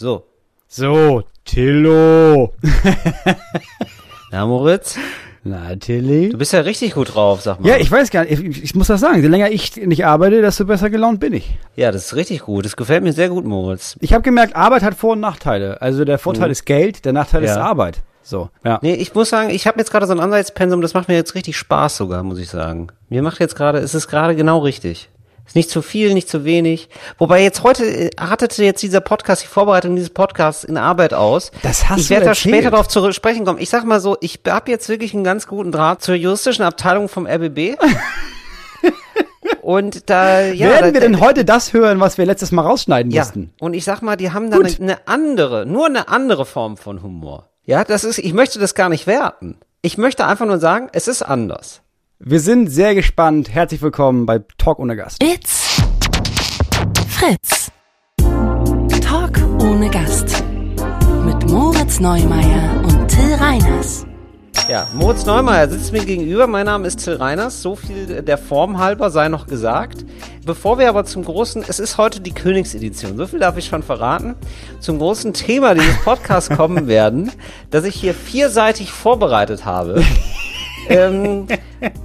So. So, Tillo. Na, Moritz? Na, Tilly? Du bist ja richtig gut drauf, sag mal. Ja, ich weiß gar nicht. Ich, ich muss das sagen. Je länger ich nicht arbeite, desto besser gelaunt bin ich. Ja, das ist richtig gut. Das gefällt mir sehr gut, Moritz. Ich habe gemerkt, Arbeit hat Vor- und Nachteile. Also der Vorteil ist Geld, der Nachteil ist Ja. Arbeit. So, ja. Nee, ich muss sagen, ich habe jetzt gerade so ein Ansatzpensum, das macht mir jetzt richtig Spaß sogar, muss ich sagen. Mir macht jetzt gerade, es ist gerade genau richtig. Ist nicht zu viel, nicht zu wenig. Wobei jetzt heute äh, artete jetzt dieser Podcast, die Vorbereitung dieses Podcasts in Arbeit aus. Das hast ich du werde da später darauf zu sprechen kommen. Ich sag mal so, ich habe jetzt wirklich einen ganz guten Draht zur juristischen Abteilung vom RBB. Und da, ja. Werden da, wir denn heute das hören, was wir letztes Mal rausschneiden ja, mussten? und ich sag mal, die haben da eine, eine andere, nur eine andere Form von Humor. Ja, das ist, ich möchte das gar nicht werten. Ich möchte einfach nur sagen, es ist anders. Wir sind sehr gespannt. Herzlich willkommen bei Talk ohne Gast. It's Fritz. Talk ohne Gast. Mit Moritz Neumeier und Till Reiners. Ja, Moritz Neumeier sitzt mir gegenüber. Mein Name ist Till Reiners. So viel der Form halber sei noch gesagt. Bevor wir aber zum großen, es ist heute die Königsedition. So viel darf ich schon verraten. Zum großen Thema dieses Podcasts kommen werden, das ich hier vierseitig vorbereitet habe. ähm,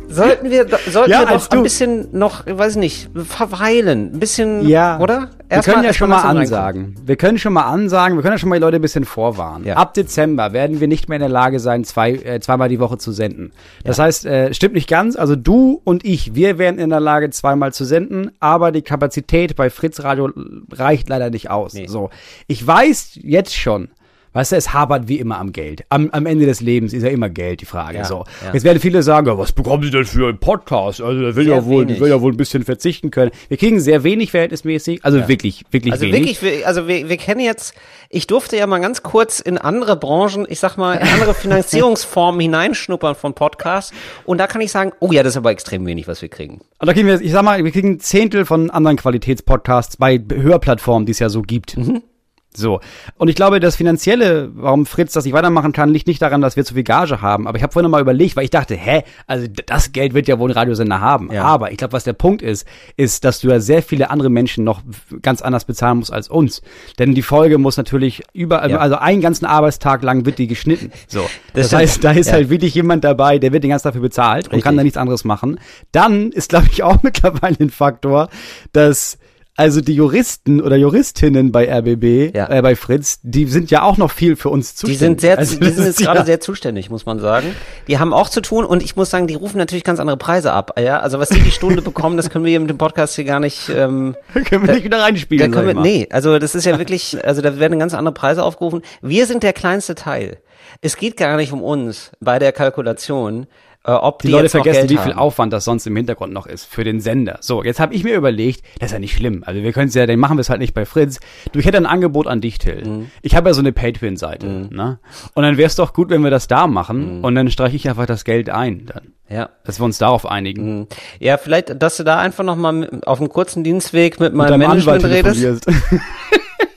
sollten wir, sollten Ja, wir doch ein bisschen noch, weiß ich nicht, verweilen, ein bisschen, Ja, oder? Wir können ja erst schon mal langsam reinkommen. ansagen. Wir können schon mal ansagen, wir können ja schon mal die Leute ein bisschen vorwarnen. Ja. Ab Dezember werden wir nicht mehr in der Lage sein, zwei, äh, zweimal die Woche zu senden. Das heißt, äh, stimmt nicht ganz, also du und ich, wir wären in der Lage, zweimal zu senden, aber die Kapazität bei Fritz Radio reicht leider nicht aus. Nee. So. Ich weiß jetzt schon, Weißt du, es hapert wie immer am Geld. Am, am Ende des Lebens ist ja immer Geld die Frage. Ja, so. ja. Jetzt werden viele sagen, ja, was bekommen Sie denn für einen Podcast? Also, der will Sehr ja wohl, wenig. will ja wohl ein bisschen verzichten können. Wir kriegen sehr wenig verhältnismäßig, also wirklich, wirklich Also wenig. wirklich, wir- also wir, wir kennen jetzt, ich durfte ja mal ganz kurz in andere Branchen, ich sag mal, in andere Finanzierungsformen hineinschnuppern von Podcasts. Und da kann ich sagen, oh ja, das ist aber extrem wenig, was wir kriegen. Und da kriegen wir, ich sag mal, wir kriegen ein Zehntel von anderen Qualitätspodcasts bei Hörplattformen, die es ja so gibt. Mhm. So. Und ich glaube, das Finanzielle, warum Fritz das nicht weitermachen kann, liegt nicht daran, dass wir zu viel Gage haben. Aber ich habe vorhin noch mal überlegt, weil ich dachte, hä, also das Geld wird ja wohl ein Radiosender haben. Ja. Aber ich glaube, was der Punkt ist, ist, dass du ja sehr viele andere Menschen noch ganz anders bezahlen musst als uns. Denn die Folge muss natürlich über, Ja. also einen ganzen Arbeitstag lang wird die geschnitten. So. Das, stimmt. heißt, da ist Ja. halt wirklich jemand dabei, der wird den ganzen dafür bezahlt und Richtig. kann da nichts anderes machen. Dann ist, glaube ich, auch mittlerweile ein Faktor, dass also die Juristen oder Juristinnen bei RBB, Ja. äh, bei Fritz, die sind ja auch noch viel für uns Die zuständig. sind sehr, Also die sind jetzt gerade ja- sehr zuständig, muss man sagen. Die haben auch zu tun und ich muss sagen, die rufen natürlich ganz andere Preise ab. Ja, also was die die Stunde bekommen, das können wir hier mit dem Podcast hier gar nicht, ähm, können wir nicht wieder Da reinspielen. können wir, nee, also das ist ja wirklich, also da werden ganz andere Preise aufgerufen. Wir sind der kleinste Teil. Es geht gar nicht um uns bei der Kalkulation, äh, ob die, Die Leute vergessen, wie viel haben. Aufwand das sonst im Hintergrund noch ist für den Sender. So, jetzt habe ich mir überlegt, das ist ja nicht schlimm. Also wir können es ja, dann machen wir es halt nicht bei Fritz. Du, ich hätte ein Angebot an dich, Till. Mhm. Ich habe ja so eine Patreon-Seite. Ne? Und dann wäre es doch gut, wenn wir das da machen. Mhm. Und dann streiche ich einfach das Geld ein. Dann. Ja. Dass wir uns darauf einigen. Mhm. Ja, vielleicht, dass du da einfach noch mal auf einem kurzen Dienstweg mit meinem Management redest.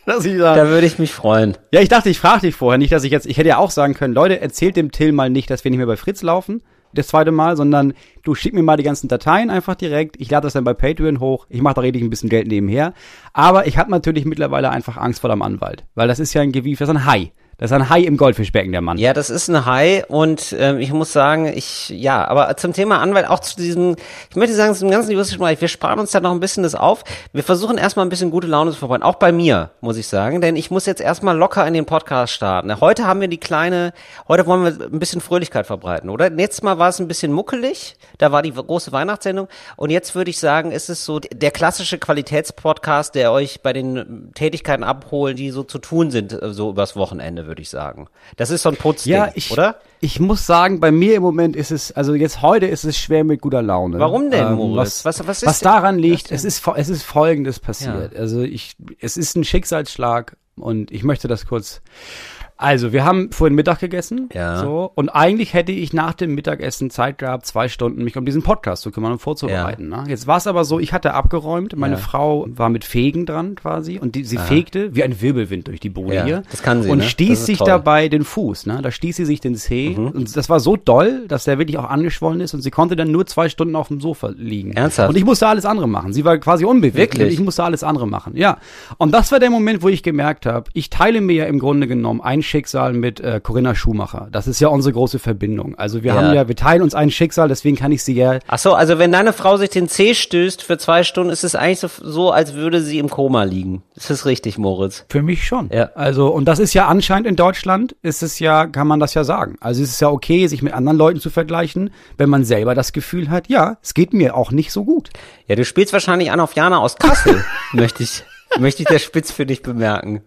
Dass ich Da würde ich mich freuen. ja, ich dachte, ich frage dich vorher nicht, dass ich jetzt, ich hätte ja auch sagen können, Leute, erzählt dem Till mal nicht, dass wir nicht mehr bei Fritz laufen, das zweite Mal, sondern du schick mir mal die ganzen Dateien einfach direkt, ich lade das dann bei Patreon hoch, ich mache da richtig ein bisschen Geld nebenher, aber ich habe natürlich mittlerweile einfach Angst vor dem Anwalt, weil das ist ja ein Gewief, das ist ein Hai, das ist ein Hai im Goldfischbecken, der Mann. Ja, das ist ein High und ähm, ich muss sagen, ich, ja, aber zum Thema Anwalt, auch zu diesem, ich möchte sagen, zu dem ganzen juristischen Bereich, wir sparen uns da noch ein bisschen das auf. Wir versuchen erstmal ein bisschen gute Laune zu verbreiten, auch bei mir, muss ich sagen, denn ich muss jetzt erstmal locker in den Podcast starten. Heute haben wir die kleine, heute wollen wir ein bisschen Fröhlichkeit verbreiten, oder? Letztes Mal war es ein bisschen muckelig, da war die große Weihnachtssendung und jetzt würde ich sagen, ist es so der klassische Qualitätspodcast, der euch bei den Tätigkeiten abholt, die so zu tun sind, äh, so übers Wochenende, würde ich sagen. Das ist so ein Putzding, Ja, ich, oder? ich muss sagen, bei mir im Moment ist es, also jetzt heute ist es schwer mit guter Laune. Ähm, Warum denn, Moritz? Was, Was- was was daran liegt, es ist, es ist Folgendes passiert. Also ich, es ist ein Schicksalsschlag und ich möchte das kurz. Also, wir haben vorhin Mittag gegessen. Ja. So, und eigentlich hätte ich nach dem Mittagessen Zeit gehabt, zwei Stunden mich um diesen Podcast zu kümmern und vorzubereiten. Ne? Jetzt war es aber so, ich hatte abgeräumt, meine Ja. Frau war mit Fegen dran quasi und die, sie fegte wie ein Wirbelwind durch die Bude Ja, hier. das kann sie, Und ne? Stieß sich toll. dabei den Fuß. Ne? Da stieß sie sich den Zeh. Mhm. Und das war so doll, dass der wirklich auch angeschwollen ist und sie konnte dann nur zwei Stunden auf dem Sofa liegen. Ernsthaft? Und ich musste alles andere machen. Sie war quasi unbeweglich. Wirklich? Ich musste alles andere machen. Ja. Und das war der Moment, wo ich gemerkt habe, ich teile mir ja im Grunde genommen ein Schicksal mit äh, Corinna Schumacher. Das ist ja unsere große Verbindung. Also wir Ja. haben ja, wir teilen uns ein Schicksal, deswegen kann ich sie ja Ach so, also wenn deine Frau sich den Zeh stößt für zwei Stunden, ist es eigentlich so, so, als würde sie im Koma liegen. Ist das richtig, Moritz? Für mich schon. Ja. Also, und das ist ja anscheinend in Deutschland, ist es ja, kann man das ja sagen. Also es ist ja okay, sich mit anderen Leuten zu vergleichen, wenn man selber das Gefühl hat, ja, es geht mir auch nicht so gut. Ja, du spielst wahrscheinlich an auf Jana aus Kassel, möchte ich, möchte ich der Spitz für dich bemerken.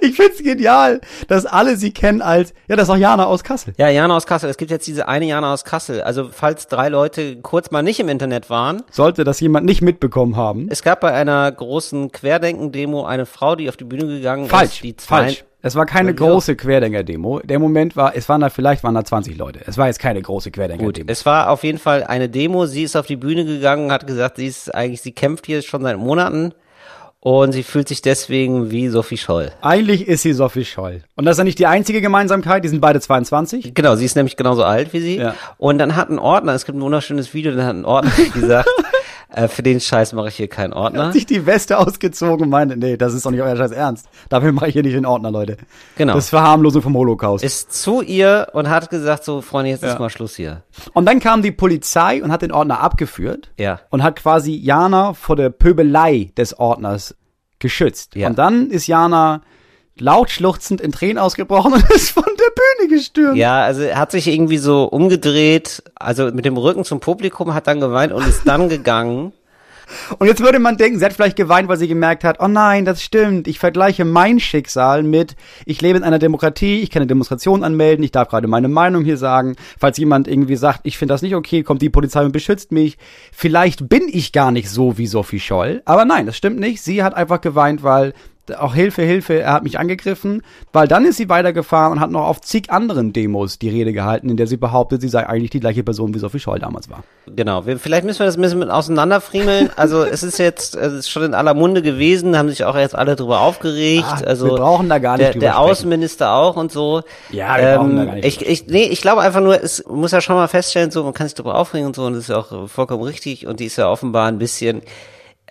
Ich find's genial, dass alle sie kennen als, ja, das ist auch Jana aus Kassel. Ja, Jana aus Kassel. Es gibt jetzt diese eine Jana aus Kassel. Also falls drei Leute kurz mal nicht im Internet waren, Sollte das jemand nicht mitbekommen haben. es gab bei einer großen Querdenken-Demo eine Frau, die auf die Bühne gegangen Falsch, ist. Die zwei, falsch. Es war keine große Querdenker-Demo. Der Moment war, es waren da, vielleicht waren da 20 Leute. Es war jetzt keine große Gut, Querdenker-Demo. es war auf jeden Fall eine Demo. Sie ist auf die Bühne gegangen, hat gesagt, sie ist eigentlich, sie kämpft hier schon seit Monaten und sie fühlt sich deswegen wie Sophie Scholl. Eigentlich ist sie Sophie Scholl. Und das ist ja nicht die einzige Gemeinsamkeit, die sind beide 22. Genau, sie ist nämlich genauso alt wie sie. Ja. Und dann hat ein Ordner, es gibt ein wunderschönes Video, dann hat ein Ordner gesagt, äh, für den Scheiß mache ich hier keinen Ordner. Hat sich die Weste ausgezogen und meinte, nee, das ist doch nicht euer Scheiß Ernst. Dafür mache ich hier nicht den Ordner, Leute. Genau. Das ist Verharmlosung vom Holocaust. Ist zu ihr und hat gesagt, so Freunde, jetzt Ja. ist mal Schluss hier. Und dann kam die Polizei und hat den Ordner abgeführt. Ja. Und hat quasi Jana vor der Pöbelei des Ordners geschützt. Ja. Und dann ist Jana laut schluchzend in Tränen ausgebrochen und ist von der Bühne gestürmt. Ja, also er hat sich irgendwie so umgedreht, also mit dem Rücken zum Publikum, hat dann geweint und ist dann gegangen. Und jetzt würde man denken, sie hat vielleicht geweint, weil sie gemerkt hat, oh nein, das stimmt, ich vergleiche mein Schicksal mit, ich lebe in einer Demokratie, ich kann eine Demonstration anmelden, ich darf gerade meine Meinung hier sagen. Falls jemand irgendwie sagt, ich finde das nicht okay, kommt die Polizei und beschützt mich. Vielleicht bin ich gar nicht so wie Sophie Scholl. Aber nein, das stimmt nicht. Sie hat einfach geweint, weil auch Hilfe, Hilfe, er hat mich angegriffen, weil dann ist sie weitergefahren und hat noch auf zig anderen Demos die Rede gehalten, in der sie behauptet, sie sei eigentlich die gleiche Person, wie Sophie Scholl damals war. Genau, wir, vielleicht müssen wir das ein bisschen mit auseinanderfriemeln. Also es ist jetzt es ist schon in aller Munde gewesen, haben sich auch jetzt alle drüber aufgeregt. Ah, also wir brauchen da gar nicht der, drüber der sprechen. Außenminister auch und so. Ja, wir brauchen da gar nicht ich, drüber ich, nee, ich glaube einfach nur, es muss ja schon mal feststellen, so man kann sich darüber aufregen und so und das ist ja auch vollkommen richtig und die ist ja offenbar ein bisschen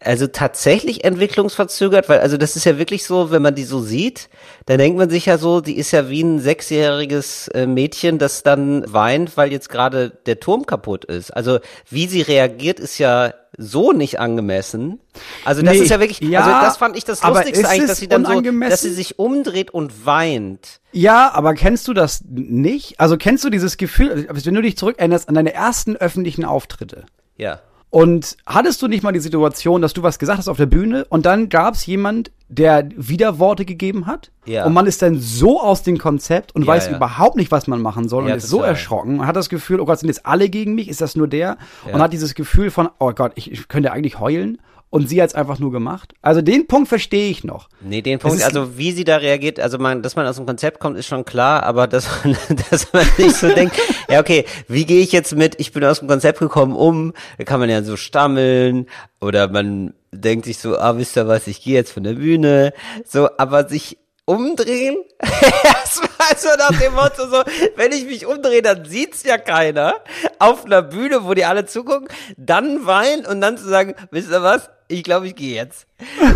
also tatsächlich entwicklungsverzögert, weil also das ist ja wirklich so, wenn man die so sieht, dann denkt man sich ja so, die ist ja wie ein sechsjähriges äh, Mädchen, das dann weint, weil jetzt gerade der Turm kaputt ist. Also wie sie reagiert, ist ja so nicht angemessen. Also das Nee, ist ja wirklich, ja, also das fand ich das Lustigste eigentlich, dass sie dann so, dass sie sich umdreht und weint. Ja, aber kennst du das nicht? Also kennst du dieses Gefühl, wenn du dich zurückerinnerst an deine ersten öffentlichen Auftritte? Ja. Und hattest du nicht mal die Situation, dass du was gesagt hast auf der Bühne und dann gab's jemand, der Widerworte gegeben hat? Ja. Und man ist dann so aus dem Konzept und Ja, weiß ja. überhaupt nicht, was man machen soll und ist so erschrocken und hat das Gefühl, oh Gott, sind jetzt alle gegen mich? Ist das nur der? Und hat dieses Gefühl von, oh Gott, ich, ich könnte eigentlich heulen. Und sie hat's einfach nur gemacht. Also den Punkt verstehe ich noch. Nee, den Punkt, also wie sie da reagiert, also man, dass man aus dem Konzept kommt, ist schon klar, aber dass man, dass man nicht so denkt, ja okay, wie gehe ich jetzt mit, ich bin aus dem Konzept gekommen um, da kann man ja so stammeln oder man denkt sich so, ah, wisst ihr was, ich gehe jetzt von der Bühne, so, aber sich umdrehen, das war so nach dem Motto so, wenn ich mich umdrehe, dann sieht's ja keiner auf einer Bühne, wo die alle zugucken, dann weinen und dann zu sagen, wisst ihr was, ich glaube, ich gehe jetzt.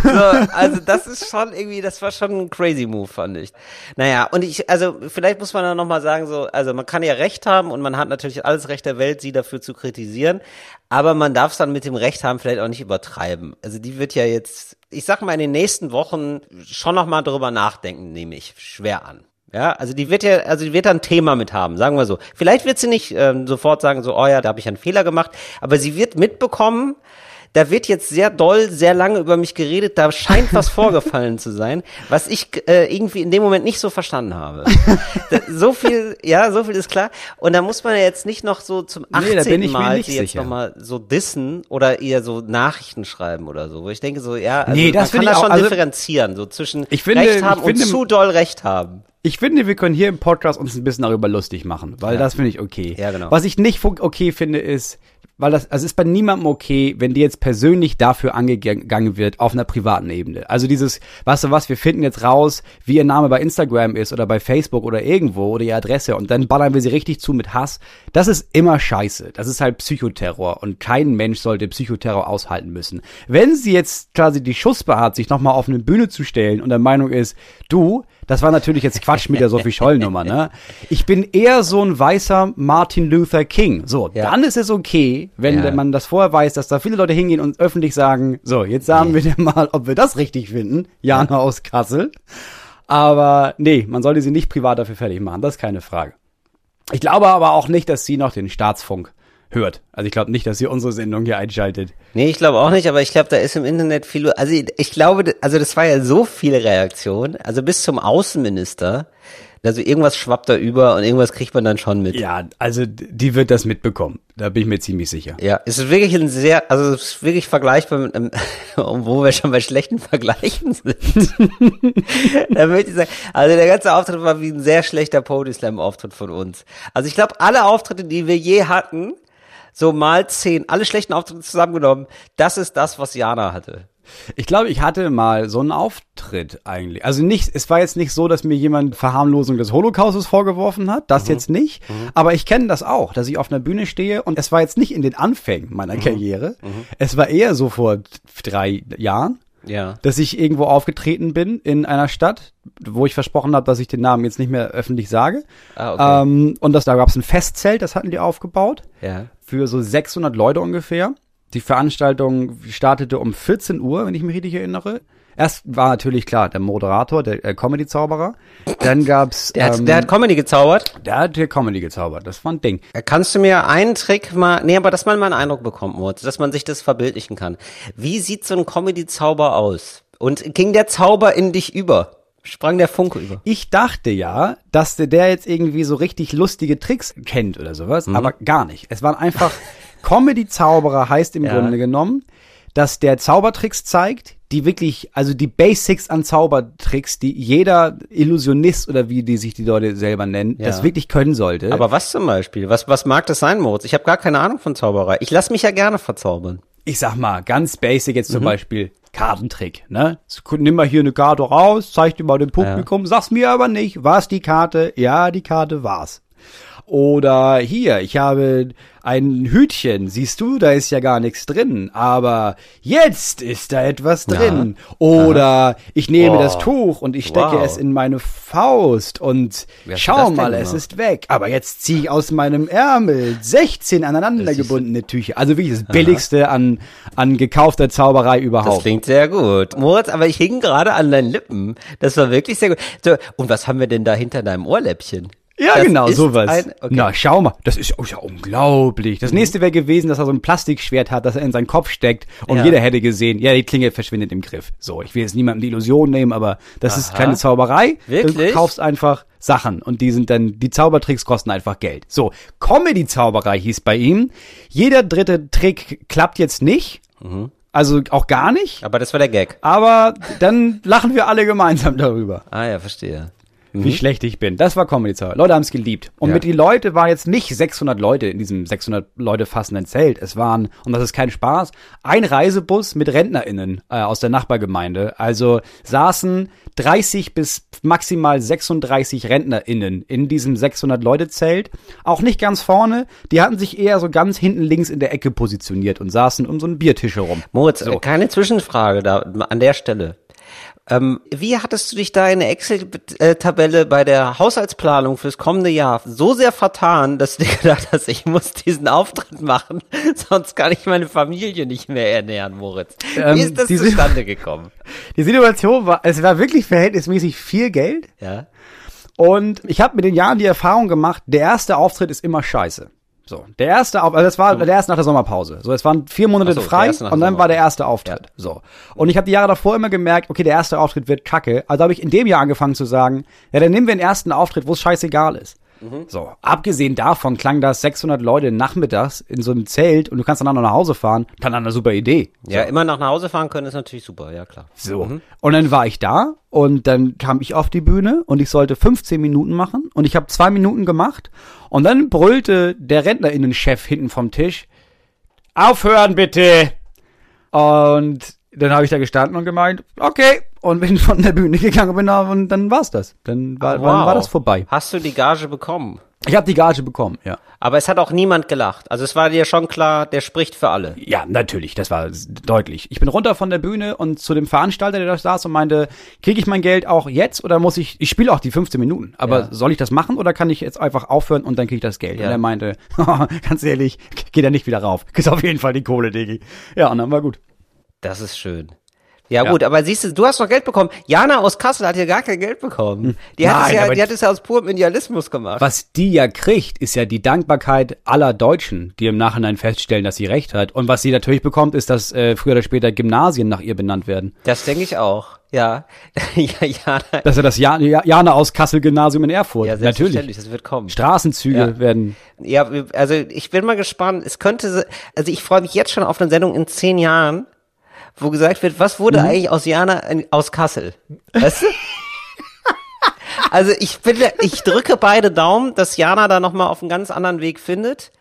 So, also das ist schon irgendwie, das war schon ein crazy Move, fand ich. Naja, und ich, also vielleicht muss man dann nochmal sagen, so, also man kann ja Recht haben und man hat natürlich alles Recht der Welt, sie dafür zu kritisieren, aber man darf es dann mit dem Recht haben vielleicht auch nicht übertreiben. Also die wird ja jetzt, ich sag mal, in den nächsten Wochen schon nochmal drüber nachdenken, nehme ich schwer an. Ja, also die wird ja, also die wird da ein Thema mit haben, sagen wir so. Vielleicht wird sie nicht ähm, sofort sagen, so, oh ja, da habe ich einen Fehler gemacht, aber sie wird mitbekommen, da wird jetzt sehr doll, sehr lange über mich geredet, da scheint was vorgefallen zu sein, was ich äh, irgendwie in dem Moment nicht so verstanden habe. Da, so viel, ja, so viel ist klar. Und da muss man ja jetzt nicht noch so zum Nee, da 18. bin ich mir Mal sie jetzt nochmal so dissen oder eher so Nachrichten schreiben oder so, wo ich denke so, ja, also Nee, das man kann da schon also- differenzieren, so zwischen Ich finde- Recht haben finde- und zu doll Recht haben. Ich finde, wir können hier im Podcast uns ein bisschen darüber lustig machen, weil Ja. das finde ich okay. Ja, genau. Was ich nicht okay finde, ist, weil das, also ist bei niemandem okay, wenn dir jetzt persönlich dafür angegangen wird auf einer privaten Ebene. Also dieses, weißt du was, wir finden jetzt raus, wie ihr Name bei Instagram ist oder bei Facebook oder irgendwo oder ihr Adresse und dann ballern wir sie richtig zu mit Hass. Das ist immer scheiße. Das ist halt Psychoterror und kein Mensch sollte Psychoterror aushalten müssen. Wenn sie jetzt quasi die Schussbar hat, sich nochmal auf eine Bühne zu stellen und der Meinung ist, du, das war natürlich jetzt Quatsch mit der Sophie Scholl-Nummer, ne? Ich bin eher so ein weißer Martin Luther King. So, Ja. dann ist es okay, wenn Ja. man das vorher weiß, dass da viele Leute hingehen und öffentlich sagen, so, jetzt sagen wir dir mal, ob wir das richtig finden. Jana aus Kassel. Aber nee, man sollte sie nicht privat dafür fertig machen, das ist keine Frage. Ich glaube aber auch nicht, dass sie noch den Staatsfunk hört. Also ich glaube nicht, dass sie unsere Sendung hier einschaltet. Nee, ich glaube auch nicht, aber ich glaube, da ist im Internet viel, also ich, glaube, also das war ja so viele Reaktionen, also bis zum Außenminister, also irgendwas schwappt da über und irgendwas kriegt man dann schon mit. Ja, also die wird das mitbekommen. Da bin ich mir ziemlich sicher. Ja, es ist wirklich ein sehr, also es ist wirklich vergleichbar mit einem, wo wir schon bei schlechten Vergleichen sind. da möchte ich sagen, also der ganze Auftritt war wie ein sehr schlechter Pody Slam Auftritt von uns. Also ich glaube, alle Auftritte, die wir je hatten, so mal zehn, alle schlechten Auftritte zusammengenommen, das ist das, was Jana hatte. Ich glaube, ich hatte mal so einen Auftritt eigentlich. Also nicht, es war jetzt nicht so, dass mir jemand Verharmlosung des Holocaustes vorgeworfen hat, das jetzt nicht. Aber ich kenne das auch, dass ich auf einer Bühne stehe und es war jetzt nicht in den Anfängen meiner Karriere. Es war eher so vor drei Jahren. Ja. dass ich irgendwo aufgetreten bin in einer Stadt, wo ich versprochen habe, dass ich den Namen jetzt nicht mehr öffentlich sage. Ah, okay. ähm, und das, da gab es ein Festzelt, das hatten die aufgebaut Ja. für so 600 Leute ungefähr. Die Veranstaltung startete um 14 Uhr, wenn ich mich richtig erinnere. Erst war natürlich klar der Moderator, der äh, Comedy-Zauberer. Dann gab's Der hat, ähm, der hat Comedy gezaubert. der hat hier Comedy gezaubert. Das war ein Ding. Kannst du mir einen Trick mal, nee, aber dass man mal einen Eindruck bekommt, Moritz, dass man sich das verbildlichen kann. Wie sieht so ein Comedy-Zauber aus? Und ging der Zauber in dich über? Sprang der Funke über? Ich dachte ja, dass der, der jetzt irgendwie so richtig lustige Tricks kennt oder sowas, Mhm. aber gar nicht. Es waren einfach Comedy-Zauberer heißt im Ja. Grunde genommen, dass der Zaubertricks zeigt, die wirklich, also die Basics an Zaubertricks, die jeder Illusionist oder wie die sich die Leute selber nennen, Ja. das wirklich können sollte. Aber was zum Beispiel? Was, was mag das sein, Moritz? Ich habe gar keine Ahnung von Zauberei. Ich lass mich ja gerne verzaubern. ich sag mal, ganz basic jetzt Mhm. zum Beispiel Kartentrick, ne? Nimm mal hier eine Karte raus, zeig die mal dem Publikum, sag's mir aber nicht, war's die Karte? Ja, die Karte war's. Oder hier, ich habe ein Hütchen, siehst du, da ist ja gar nichts drin, aber jetzt ist da etwas drin. Oder ich nehme Oh. das Tuch und ich stecke Wow. es in meine Faust und schau das mal, es ist weg. Aber jetzt ziehe ich aus meinem Ärmel 16 aneinander gebundene Tücher. Also wirklich das billigste an, an gekaufter Zauberei Das überhaupt. klingt sehr gut. Moritz, aber ich hing gerade an deinen Lippen. Das war wirklich sehr gut. So, und was haben wir denn da hinter deinem Ohrläppchen? Ja, Das genau, ist sowas. ein- okay. Mhm. Na, schau mal, das ist, oh, ist ja unglaublich. Das nächste wäre gewesen, dass er so ein Plastikschwert hat, das er in seinen Kopf steckt und Ja. jeder hätte gesehen, ja, die Klinge verschwindet im Griff. So, ich will jetzt niemandem die Illusion nehmen, aber das ist Aha. keine Zauberei. Du Wirklich? kaufst einfach Sachen und die sind dann, die Zaubertricks kosten einfach Geld. So, Comedy-Zauberei hieß bei ihm. Jeder dritte Trick klappt jetzt nicht. Mhm. Also auch gar nicht. Aber das war der Gag. Aber dann lachen wir alle gemeinsam darüber Ah ja, verstehe. Wie schlecht ich bin. Das war Comedy Zauber. Leute haben es geliebt. Und Ja. mit die Leute waren jetzt nicht 600 Leute in diesem 600 Leute fassenden Zelt. Es waren, und das ist kein Spaß, ein Reisebus mit RentnerInnen äh, aus der Nachbargemeinde. Also saßen 30 bis maximal 36 RentnerInnen in diesem 600 Leute Zelt. Auch nicht ganz vorne. Die hatten sich eher so ganz hinten links in der Ecke positioniert und saßen um so einen Biertisch herum. Moritz, So. äh, keine Zwischenfrage da an der Stelle. Ähm, wie hattest du dich da in der Excel-Tabelle bei der Haushaltsplanung fürs kommende Jahr so sehr vertan, dass du dir gedacht hast, ich muss diesen Auftritt machen, sonst kann ich meine Familie nicht mehr ernähren, Moritz. Ähm, wie ist das zustande gekommen? Die Situation war, es war wirklich verhältnismäßig viel Geld. Ja. Und ich habe mit den Jahren die Erfahrung gemacht, der erste Auftritt ist immer scheiße. So, der erste Auftritt, also das war der erste nach der Sommerpause. So, es waren vier Monate so, frei und dann war der erste Auftritt. So. Und ich habe die Jahre davor immer gemerkt, okay, der erste Auftritt wird kacke. Also habe ich in dem Jahr angefangen zu sagen, ja, dann nehmen wir den ersten Auftritt, wo es scheißegal ist. Mhm. So, abgesehen davon klang das 600 Leute nachmittags in so einem Zelt und du kannst dann noch nach Hause fahren, dann eine super Idee. Ja, immer nach Hause fahren können ist natürlich super, ja klar. So. Und dann war ich da und dann kam ich auf die Bühne und ich sollte 15 Minuten machen und ich habe zwei Minuten gemacht und dann brüllte der Rentnerinnenchef hinten vom Tisch, aufhören bitte. Und dann habe ich da gestanden und gemeint, okay. Und bin von der Bühne gegangen bin, und dann war's das. Dann war, war, war das vorbei. Hast du die Gage bekommen? Ich habe die Gage bekommen, ja. Aber es hat auch niemand gelacht. Also es war dir schon klar, der spricht für alle. Ja, natürlich, das war deutlich. Ich bin runter von der Bühne und zu dem Veranstalter, der da saß und meinte, kriege ich mein Geld auch jetzt oder muss ich, ich spiele auch die 15 Minuten, aber Ja. soll ich das machen oder kann ich jetzt einfach aufhören und dann kriege ich das Geld? Ja. Und er meinte, ganz ehrlich, geht er nicht wieder rauf. Kriegst auf jeden Fall die Kohle, Digi. Ja, und dann war gut. Das ist schön. Ja, gut, aber siehst du, du hast noch Geld bekommen. Jana aus Kassel hat ja gar kein Geld bekommen. Die hat, Nein, es ja, die hat es ja aus purem Idealismus gemacht. Was die ja kriegt, ist ja die Dankbarkeit aller Deutschen, die im Nachhinein feststellen, dass sie recht hat. Und was sie natürlich bekommt, ist, dass äh, früher oder später Gymnasien nach ihr benannt werden. Das denke ich auch. Ja. ja, Jana. Das ist ja das Ja- Ja- Jana aus Kassel Gymnasium in Erfurt. Ja, natürlich. das wird kommen. Straßenzüge Ja. werden. Ja, also ich bin mal gespannt. Es könnte, also ich freue mich jetzt schon auf eine Sendung in zehn Jahren, wo gesagt wird, was wurde eigentlich aus Jana in, aus Kassel? Weißt du? Also ich bin, ich drücke beide Daumen, dass Jana da nochmal auf einen ganz anderen Weg findet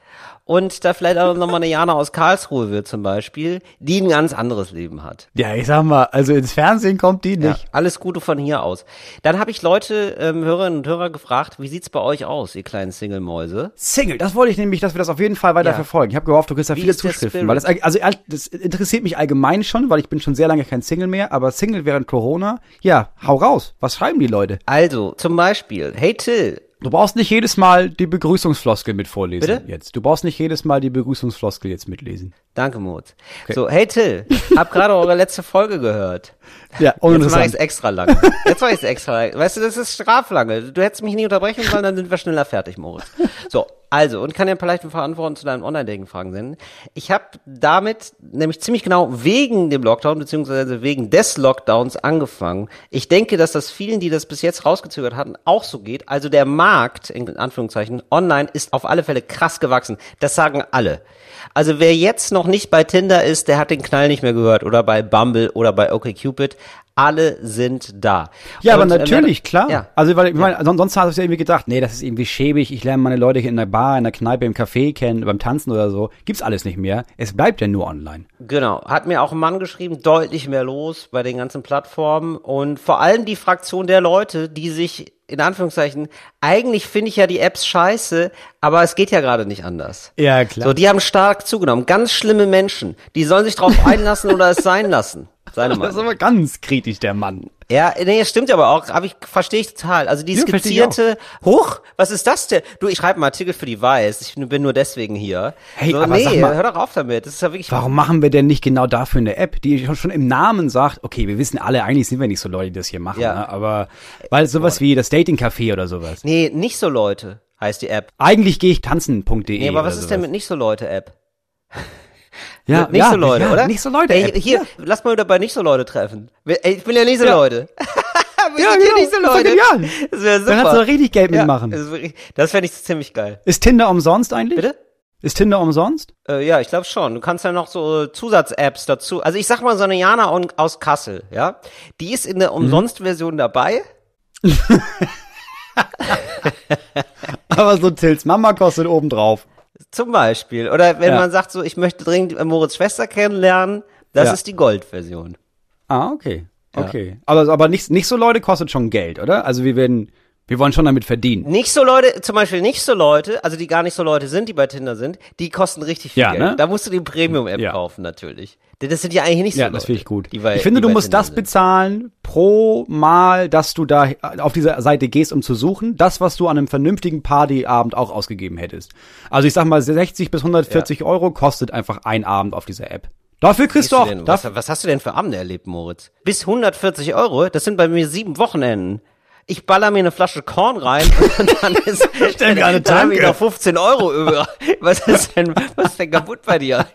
und da vielleicht auch nochmal eine Jana aus Karlsruhe wird zum Beispiel, die ein ganz anderes Leben hat. Ja, ich sag mal, also ins Fernsehen kommt die Ja, nicht. alles Gute von hier aus. Dann habe ich Leute, ähm, Hörerinnen und Hörer gefragt, wie sieht's bei euch aus, ihr kleinen Single-Mäuse? Single, das wollte ich nämlich, dass wir das auf jeden Fall weiter Ja. verfolgen. Ich habe gehofft, du kriegst da Wie viele Zuschriften, weil das also das interessiert mich allgemein schon, weil ich bin schon sehr lange kein Single mehr, aber Single während Corona, ja, hau raus. Was schreiben die Leute? Also, zum Beispiel, hey Till, Du brauchst nicht jedes Mal die Begrüßungsfloskel mit vorlesen Bitte? jetzt. Du brauchst nicht jedes Mal die Begrüßungsfloskel jetzt mitlesen. Danke, Mut. So, hey Till, hab gerade eure letzte Folge gehört. Ja, Jetzt mache ich extra lang. Jetzt mache ich es extra lang. Weißt du, das ist straflange. Du hättest mich nie unterbrechen sollen, dann sind wir schneller fertig, Moritz. So, also, und kann ja vielleicht ein paar Antworten zu deinen Online-Dating-Fragen senden. Ich habe damit nämlich ziemlich genau wegen dem Lockdown, beziehungsweise wegen des Lockdowns angefangen. Ich denke, dass das vielen, die das bis jetzt rausgezögert hatten, auch so geht. Also der Markt, in Anführungszeichen, online ist auf alle Fälle krass gewachsen. Das sagen alle. Also wer jetzt noch nicht bei Tinder ist, der hat den Knall nicht mehr gehört oder bei Bumble oder bei OkCupid. Alle sind da. Ja, aber Und, äh, natürlich, klar. Ja. Also, weil ich meine, son- sonst hast du ja irgendwie gedacht, nee, das ist irgendwie schäbig, ich lerne meine Leute hier in der Bar, in der Kneipe, im Café kennen, beim Tanzen oder so. Gibt's alles nicht mehr. Es bleibt ja nur online. Genau, hat mir auch ein Mann geschrieben, deutlich mehr los bei den ganzen Plattformen und vor allem die Fraktion der Leute, die sich in Anführungszeichen, eigentlich finde ich ja die Apps scheiße, aber es geht ja gerade nicht anders. Ja, klar. So, die haben stark zugenommen. Ganz schlimme Menschen. Die sollen sich drauf einlassen oder es sein lassen. Seine das ist Meinung. aber ganz kritisch, der Mann. Ja, nee, stimmt aber auch, aber ich verstehe ich total. Also die Ja, skizzierte, hoch, was ist das denn? Du, ich schreibe einen Artikel für die Weiß, ich bin nur deswegen hier. Hey, so, aber nee, mal- hör doch auf damit. Das ist ja wirklich Warum machen wir denn nicht genau dafür eine App, die schon- im Namen sagt, okay, wir wissen alle, eigentlich sind wir nicht so Leute, die das hier machen, Ja. ne? aber weil sowas wie das Dating-Café oder sowas. Nee, nicht so Leute heißt die App. Eigentlich gehe ich tanzen.de. Nee, aber was ist denn sowas. mit nicht so Leute App? Ja, nicht ja, so Leute, ja, oder? Nicht so Leute. Ey, hier, ja. lass mal wieder bei nicht so Leute treffen. Ey, ich bin ja nicht so Ja. Leute. Wir Ja, sind genau. nicht so Leute. Das wäre super. Dann kannst du richtig Geld mitmachen. Das, das fände ich ziemlich geil. Ist Tinder umsonst eigentlich? Bitte? Ist Tinder umsonst? Äh, ja, ich glaube schon. Du kannst ja noch so Zusatz-Apps dazu. Also ich sag mal so eine Jana aus Kassel, ja. Die ist in der Mhm. Umsonst-Version dabei. Aber so Tills Mama kostet obendrauf. Zum Beispiel. Oder wenn Ja. man sagt so, ich möchte dringend äh, Moritz Schwester kennenlernen, das Ja. ist die Gold-Version. Ah, okay. Okay. Aber, aber nicht, nicht so Leute kostet schon Geld, oder? Also wir werden, wir wollen schon damit verdienen. Nicht so Leute, zum Beispiel nicht so Leute, also die gar nicht so Leute sind, die bei Tinder sind, die kosten richtig viel Ja, Geld. ne? Da musst du die Premium-App Ja. kaufen, natürlich. Das sind ja eigentlich nicht so Ja, das finde ich gut. die ich finde, du musst das sind. bezahlen pro Mal, dass du da auf dieser Seite gehst, um zu suchen. Das, was du an einem vernünftigen Partyabend auch ausgegeben hättest. Also ich sag mal, 60 bis 140 Euro kostet einfach ein Abend auf dieser App. Dafür kriegst du auch, denn, was, was hast du denn für Abende erlebt, Moritz? Bis 140 Euro? Das sind bei mir sieben Wochenenden. Ich baller mir eine Flasche Korn rein und dann ist Stell mir eine dann noch 15 Euro über. Was ist denn, was ist denn kaputt bei dir?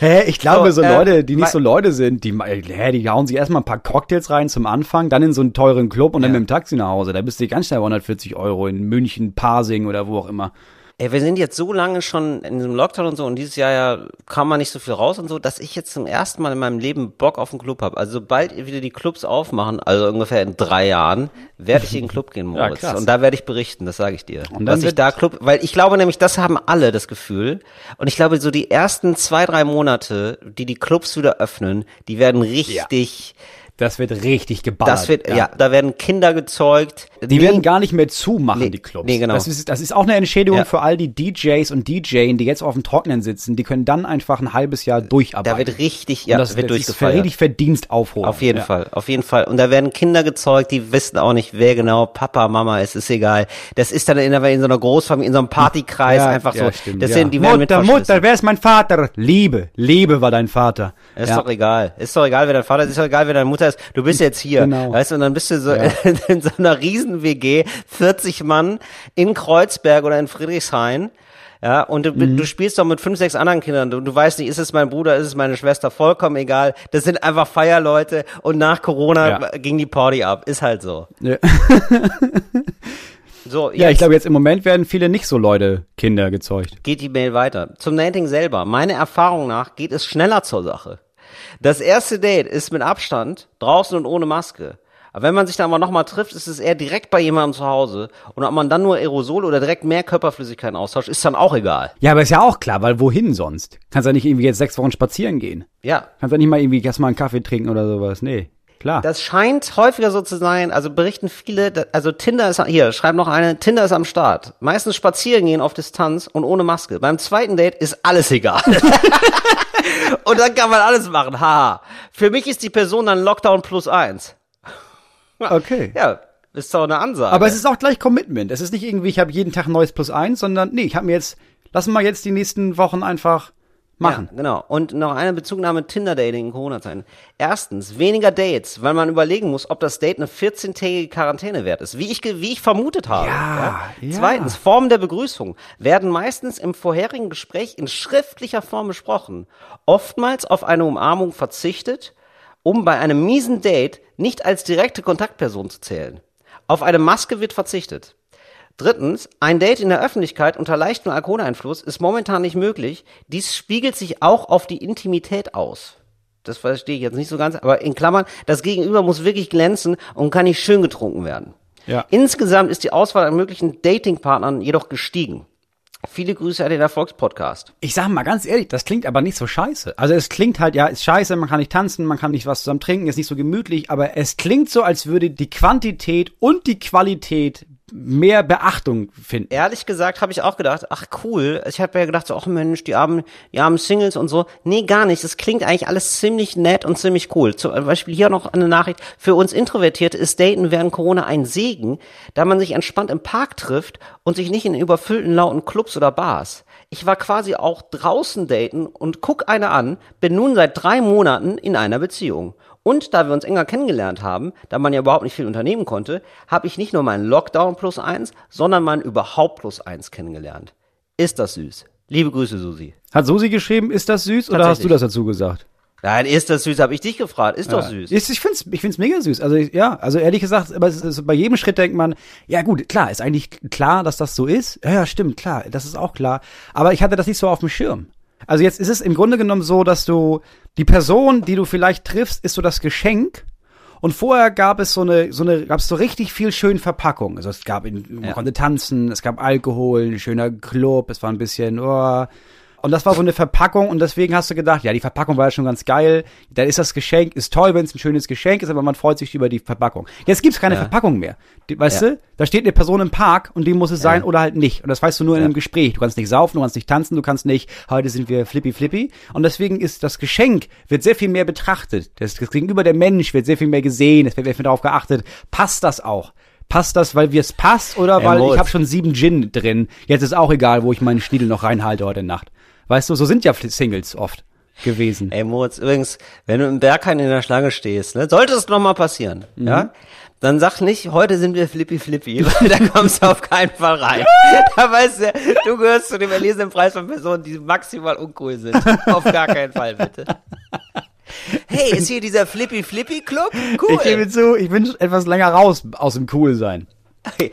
Hä, ich glaube, so, So, äh, Leute, die nicht so Leute sind, die, hä, die hauen sich erstmal ein paar Cocktails rein zum Anfang, dann in so einen teuren Club und dann Ja. mit dem Taxi nach Hause. Da bist du ganz schnell bei 140 Euro in München, Pasing oder wo auch immer. Ey, wir sind jetzt so lange schon in diesem Lockdown und so und dieses Jahr ja kam man nicht so viel raus und so, dass ich jetzt zum ersten Mal in meinem Leben Bock auf einen Club habe. Also sobald wieder die Clubs aufmachen, also ungefähr in drei Jahren, werde ich in den Club gehen, Moritz. krass. und da werde ich berichten, das sage ich dir. Und dass ich da Club, weil ich glaube nämlich, das haben alle das Gefühl. Und ich glaube, so die ersten zwei, drei Monate, die die Clubs wieder öffnen, die werden richtig, Das wird richtig geballert. das wird, ja. da werden Kinder gezeugt. Die werden gar nicht mehr zumachen, Nee, die Clubs. nee, genau. Das ist, das ist auch eine Entschädigung Ja. für all die DJs und DJs, die jetzt auf dem Trocknen sitzen. Die können dann einfach ein halbes Jahr durcharbeiten. da wird richtig, Und ja, das wird das ist für durchgefeiert. richtig Verdienst aufholen. Auf jeden ja. Fall, auf jeden Fall. Und da werden Kinder gezeugt, die wissen auch nicht, wer genau Papa, Mama ist, ist egal. Das ist dann in, in so einer Großfamilie, in so einem Partykreis Ja, einfach ja, so. stimmt, das ja. sind, die werden mit Mutter, Mutter, wer ist mein Vater? Liebe, Liebe war dein Vater. Ist ja. doch egal. Ist doch egal, wer dein Vater ist, ist doch egal, wer deine Mutter ist. Du bist jetzt hier. Genau. Weißt du, und dann bist du so Ja. in so einer riesen WG, 40 Mann in Kreuzberg oder in Friedrichshain. Ja, und du, Mhm. du spielst doch mit fünf, sechs anderen Kindern. Du, du weißt nicht, ist es mein Bruder, ist es meine Schwester, vollkommen egal. Das sind einfach Feierleute und nach Corona Ja. ging die Party ab. Ist halt so. Ja. So, Ja, ich glaube, jetzt im Moment werden viele nicht so Leute Kinder gezeugt. geht die Mail weiter. Zum Dating selber. Meiner Erfahrung nach geht es schneller zur Sache. Das erste Date ist mit Abstand, draußen und ohne Maske. Aber wenn man sich dann aber nochmal trifft, ist es eher direkt bei jemandem zu Hause. Und ob man dann nur Aerosol oder direkt mehr Körperflüssigkeiten austauscht, ist dann auch egal. Ja, aber ist ja auch klar, weil wohin sonst? Kannst ja nicht irgendwie jetzt sechs Wochen spazieren gehen. Ja. Kannst ja nicht mal irgendwie erst mal einen Kaffee trinken oder sowas. Nee, klar. Das scheint häufiger so zu sein, also berichten viele, also Tinder ist, hier, schreibt noch eine, Tinder ist am Start. Meistens spazieren gehen auf Distanz und ohne Maske. Beim zweiten Date ist alles egal. und dann kann man alles machen, haha. Für mich ist die Person dann Lockdown plus eins. okay. Ja, ist doch eine Ansage. Aber es ist auch gleich Commitment. Es ist nicht irgendwie, ich habe jeden Tag ein neues Plus eins, sondern nee, ich habe mir jetzt, lassen wir jetzt die nächsten Wochen einfach machen. Ja, genau. Und noch eine Bezugnahme Tinder-Dating in Corona-Zeiten. Erstens, weniger Dates, weil man überlegen muss, ob das Date eine 14-tägige Quarantäne wert ist. Wie ich, wie ich vermutet habe. Ja, ja. Zweitens, Formen der Begrüßung werden meistens im vorherigen Gespräch in schriftlicher Form besprochen. Oftmals auf eine Umarmung verzichtet, um bei einem miesen Date nicht als direkte Kontaktperson zu zählen. Auf eine Maske wird verzichtet. Drittens, ein Date in der Öffentlichkeit unter leichtem Alkoholeinfluss ist momentan nicht möglich. Dies spiegelt sich auch auf die Intimität aus. Das verstehe ich jetzt nicht so ganz, aber in Klammern, das Gegenüber muss wirklich glänzen und kann nicht schön getrunken werden. Ja. Insgesamt ist die Auswahl an möglichen Datingpartnern jedoch gestiegen. Viele Grüße an den Erfolgspodcast. Ich sag mal ganz ehrlich, das klingt aber nicht so scheiße. Also es klingt halt, ja, ist scheiße, man kann nicht tanzen, man kann nicht was zusammen trinken, ist nicht so gemütlich, aber es klingt so, als würde die Quantität und die Qualität mehr Beachtung finden. Ehrlich gesagt habe ich auch gedacht, ach cool. Ich habe ja gedacht, so, ach Mensch, die armen, die armen Singles und so. Nee, gar nicht. Es klingt eigentlich alles ziemlich nett und ziemlich cool. Zum Beispiel hier noch eine Nachricht. Für uns Introvertierte ist Daten während Corona ein Segen, da man sich entspannt im Park trifft und sich nicht in überfüllten lauten Clubs oder Bars. Ich war quasi auch draußen daten und guck eine an, bin nun seit drei Monaten in einer Beziehung. Und da wir uns enger kennengelernt haben, da man ja überhaupt nicht viel unternehmen konnte, habe ich nicht nur meinen Lockdown plus eins, sondern meinen überhaupt plus eins kennengelernt. Ist das süß? Liebe Grüße, Susi. Hat Susi geschrieben, ist das süß oder hast du das dazu gesagt? Nein, ist das süß? Habe ich dich gefragt. Ist doch Ja. süß. Ist, ich find's, ich find's mega süß. Also ich- ja, also ehrlich gesagt, aber es bei jedem Schritt denkt man, ja gut, klar, ist eigentlich klar, dass das so ist. Ja, ja, stimmt, klar, das ist auch klar. Aber ich hatte das nicht so auf dem Schirm. Also jetzt ist es im Grunde genommen so, dass du die Person, die du vielleicht triffst, ist so das Geschenk. Und vorher gab es so eine, so eine, gab es so richtig viel schön Verpackung. Also es gab, man Ja. konnte tanzen, es gab Alkohol, ein schöner Club, es war ein bisschen, oh, und das war so eine Verpackung und deswegen hast du gedacht, ja, die Verpackung war ja schon ganz geil. Dann ist das Geschenk, ist toll, wenn es ein schönes Geschenk ist, aber man freut sich über die Verpackung. Jetzt gibt's keine Ja. Verpackung mehr. Die, weißt Ja. du, da steht eine Person im Park und die muss es sein Ja. oder halt nicht. Und das weißt du nur in einem Gespräch. Du kannst nicht saufen, du kannst nicht tanzen, du kannst nicht, heute sind wir flippy flippy. Und deswegen ist das Geschenk, wird sehr viel mehr betrachtet. Das, das Gegenüber der Mensch wird sehr viel mehr gesehen, es wird sehr viel darauf geachtet. Passt das auch? Passt das, weil wir es passt oder weil ich habe schon sieben Gin drin. Jetzt ist auch egal, wo ich meinen Schniedel noch reinhalte heute Nacht. Weißt du, so sind ja Singles oft gewesen. Ey, Moritz, übrigens, wenn du im Berghain in der Schlange stehst, ne, sollte es noch mal passieren, Mhm. ja, dann sag nicht, heute sind wir flippy flippy, weil da kommst du auf keinen Fall rein. da weißt du, du gehörst zu dem erlesenen Preis von Personen, die maximal uncool sind. auf gar keinen Fall, bitte. Hey, ist hier dieser Flippy Flippy Club? Cool. Ich gebe zu, ich bin schon etwas länger raus aus dem Cool sein.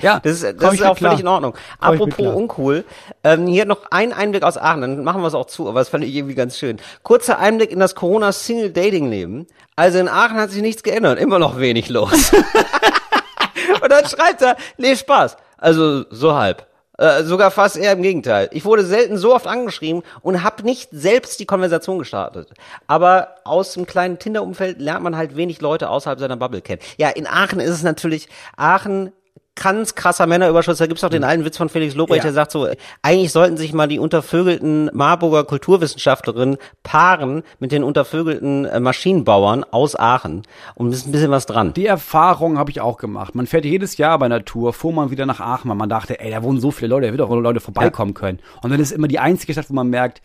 Ja, das ist, das ist auch völlig in Ordnung. Komm Apropos uncool, ähm, hier noch ein Einblick aus Aachen, dann machen wir es auch zu, aber das fand ich irgendwie ganz schön. Kurzer Einblick in das Corona-Single-Dating-Leben. Also in Aachen hat sich nichts geändert, immer noch wenig los. Und dann schreibt er, nee, Spaß. Also so halb. Äh, sogar fast eher im Gegenteil. Ich wurde selten so oft angeschrieben und habe nicht selbst die Konversation gestartet. Aber aus dem kleinen Tinder-Umfeld lernt man halt wenig Leute außerhalb seiner Bubble kennen. Ja, in Aachen ist es natürlich, Aachen ganz krasser Männerüberschuss. Da gibt's auch den alten Witz von Felix Lobrecht, Ja. der sagt so, eigentlich sollten sich mal die untervögelten Marburger Kulturwissenschaftlerinnen paaren mit den untervögelten äh, Maschinenbauern aus Aachen. Und ist ein bisschen was dran. Die Erfahrung habe ich auch gemacht. Man fährt jedes Jahr bei einer Tour, fuhr man wieder nach Aachen, weil man dachte, ey, da wohnen so viele Leute, da wird auch Leute vorbeikommen können. Und dann ist immer die einzige Stadt, wo man merkt,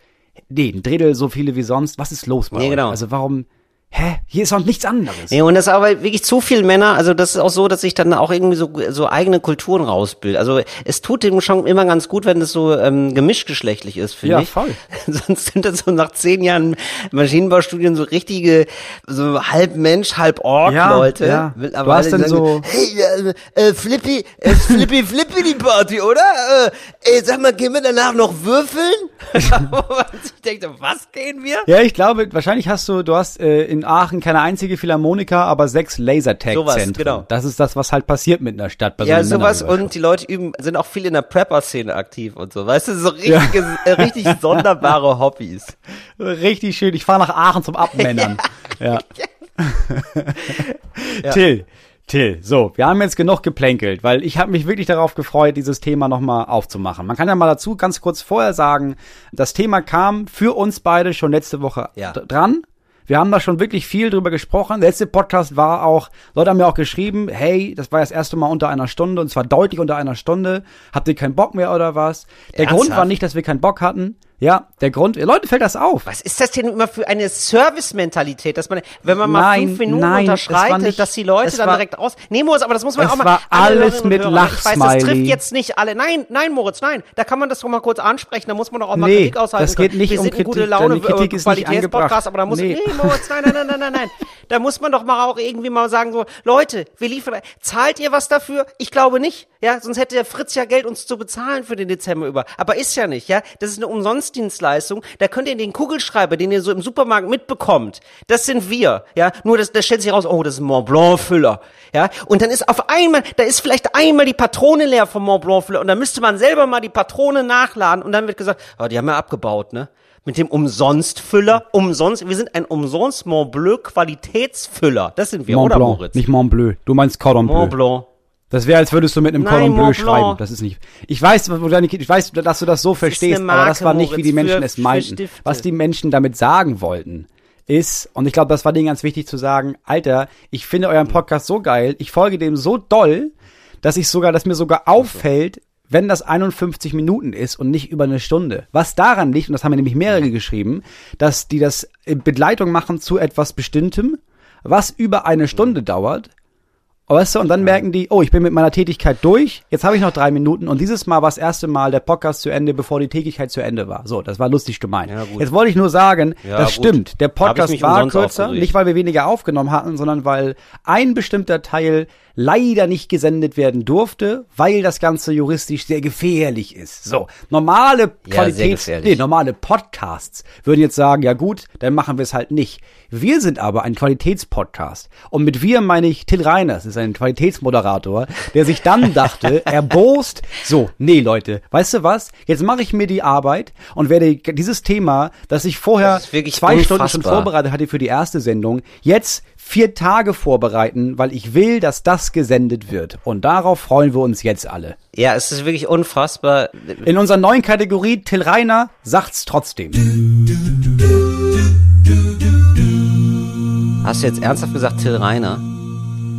nee, ein Drittel so viele wie sonst. Was ist los bei Nee, euch? genau. Also warum, hä? Hier ist doch nichts anderes. Nee, und das ist aber wirklich zu viel Männer, also das ist auch so, dass sich dann auch irgendwie so, so eigene Kulturen rausbilden. Also es tut dem schon immer ganz gut, wenn es so ähm, gemischtgeschlechtlich ist, finde Ja, ich. voll. Sonst sind das so nach zehn Jahren Maschinenbaustudien so richtige, so halb Mensch, halb Ork Ja, Leute. ja. Will Du hast dann so- hey, äh, äh, Flippy, äh, Flippy, Flippy die Party, oder? Äh, ey, sag mal, gehen wir danach noch würfeln? Sich denkt, was gehen wir? Ja, ich glaube, wahrscheinlich hast du, du hast äh, in Aachen keine einzige Philharmoniker, aber sechs Lasertag-Zentren. Sowas, genau. Das ist das, was halt passiert mit einer Stadt. Bei so Ja, sowas und die Leute üben, sind auch viel in der Prepper-Szene aktiv und so. Weißt du, so richtige, äh, richtig sonderbare Hobbys. Richtig schön. Ich fahre nach Aachen zum Abmännern. ja. Till, Till, so, wir haben jetzt genug geplänkelt, weil ich habe mich wirklich darauf gefreut, dieses Thema nochmal aufzumachen. Man kann ja mal dazu ganz kurz vorher sagen, das Thema kam für uns beide schon letzte Woche Ja. dran. Wir haben da schon wirklich viel drüber gesprochen. Der letzte Podcast war auch, Leute haben mir auch geschrieben, hey, das war das erste Mal unter einer Stunde und zwar deutlich unter einer Stunde. Habt ihr keinen Bock mehr oder was? Der Ernsthaft? Grund war nicht, dass wir keinen Bock hatten. Ja, der Grund, Leute fällt das auf. Was ist das denn immer für eine Service-Mentalität, dass man, wenn man mal Nein, fünf Minuten nein, unterschreitet, nicht- dass die Leute dann war- direkt aus. Nee, Moritz, aber das muss man auch mal. war alle alles mit Hörer, Ich weiß, das Lachsmiley. trifft jetzt nicht alle. Nein, nein, Moritz, nein. Da kann man das doch mal kurz ansprechen. Da muss man doch auch mal Nee, Kritik aushalten. das geht nicht Wir um sind ein gute Kritik, Laune, Kritik ist nicht Qualitätspodcast, aber da muss, Nee. nee, Moritz, nein, nein, nein, nein, nein, nein. Da muss man doch mal auch irgendwie mal sagen so, Leute, wir liefern, zahlt ihr was dafür? Ich glaube nicht. Ja, sonst hätte der Fritz ja Geld uns zu bezahlen für den Dezember über. Aber ist ja nicht, ja. Das ist eine Umsonstdienstleistung. Da könnt ihr den Kugelschreiber, den ihr so im Supermarkt mitbekommt, das sind wir, ja. Nur das, das stellt sich raus, oh, das ist ein Mont Blanc Füller, ja. Und dann ist auf einmal, da ist vielleicht einmal die Patrone leer vom Mont Blanc Füller und dann müsste man selber mal die Patrone nachladen und dann wird gesagt, oh, die haben ja abgebaut, ne? Mit dem Umsonstfüller, umsonst, wir sind ein Umsonst Mont Blanc Qualitätsfüller. Das sind wir, Mont oder Blanc, Moritz? nicht Mont Bleu. Du meinst Cordon Bleu. Mont Blanc. Das wäre, als würdest du mit einem Nein, Cordon Bleu schreiben. Das ist nicht. Ich weiß, ich weiß, dass du das so verstehst, eine aber das Marke, war nicht, wie die Menschen es meinten. Stifte. Was die Menschen damit sagen wollten, ist, und ich glaube, das war denen ganz wichtig zu sagen, Alter, ich finde euren Podcast so geil, ich folge dem so doll, dass ich sogar, dass mir sogar auffällt, wenn das 51 Minuten ist und nicht über eine Stunde. Was daran liegt, und das haben mir nämlich mehrere geschrieben, dass die das in Begleitung machen zu etwas Bestimmtem, was über eine Stunde dauert, Weißt du, und dann merken die, oh, ich bin mit meiner Tätigkeit durch, jetzt habe ich noch drei Minuten und dieses Mal war das erste Mal der Podcast zu Ende, bevor die Tätigkeit zu Ende war. So, das war lustig gemeint. Ja, jetzt wollte ich nur sagen, Ja, das gut. stimmt. Der Podcast war kürzer, nicht weil wir weniger aufgenommen hatten, sondern weil ein bestimmter Teil leider nicht gesendet werden durfte, weil das Ganze juristisch sehr gefährlich ist. So, normale Ja, sehr Qualität, gefährlich. nee, normale Podcasts würden jetzt sagen, ja gut, dann machen wir es halt nicht. Wir sind aber ein Qualitätspodcast. Und mit wir meine ich Till Reiners, ist ein Qualitätsmoderator, der sich dann dachte, erbost, so, nee Leute, weißt du was? Jetzt mache ich mir die Arbeit und werde dieses Thema, das ich vorher zwei Stunden schon unfassbar. vorbereitet hatte für die erste Sendung, jetzt vier Tage vorbereiten, weil ich will, dass das gesendet wird. Und darauf freuen wir uns jetzt alle. Ja, es ist wirklich unfassbar. In unserer neuen Kategorie Till Reiner sagt's trotzdem. Hast du jetzt ernsthaft gesagt Till Reiner?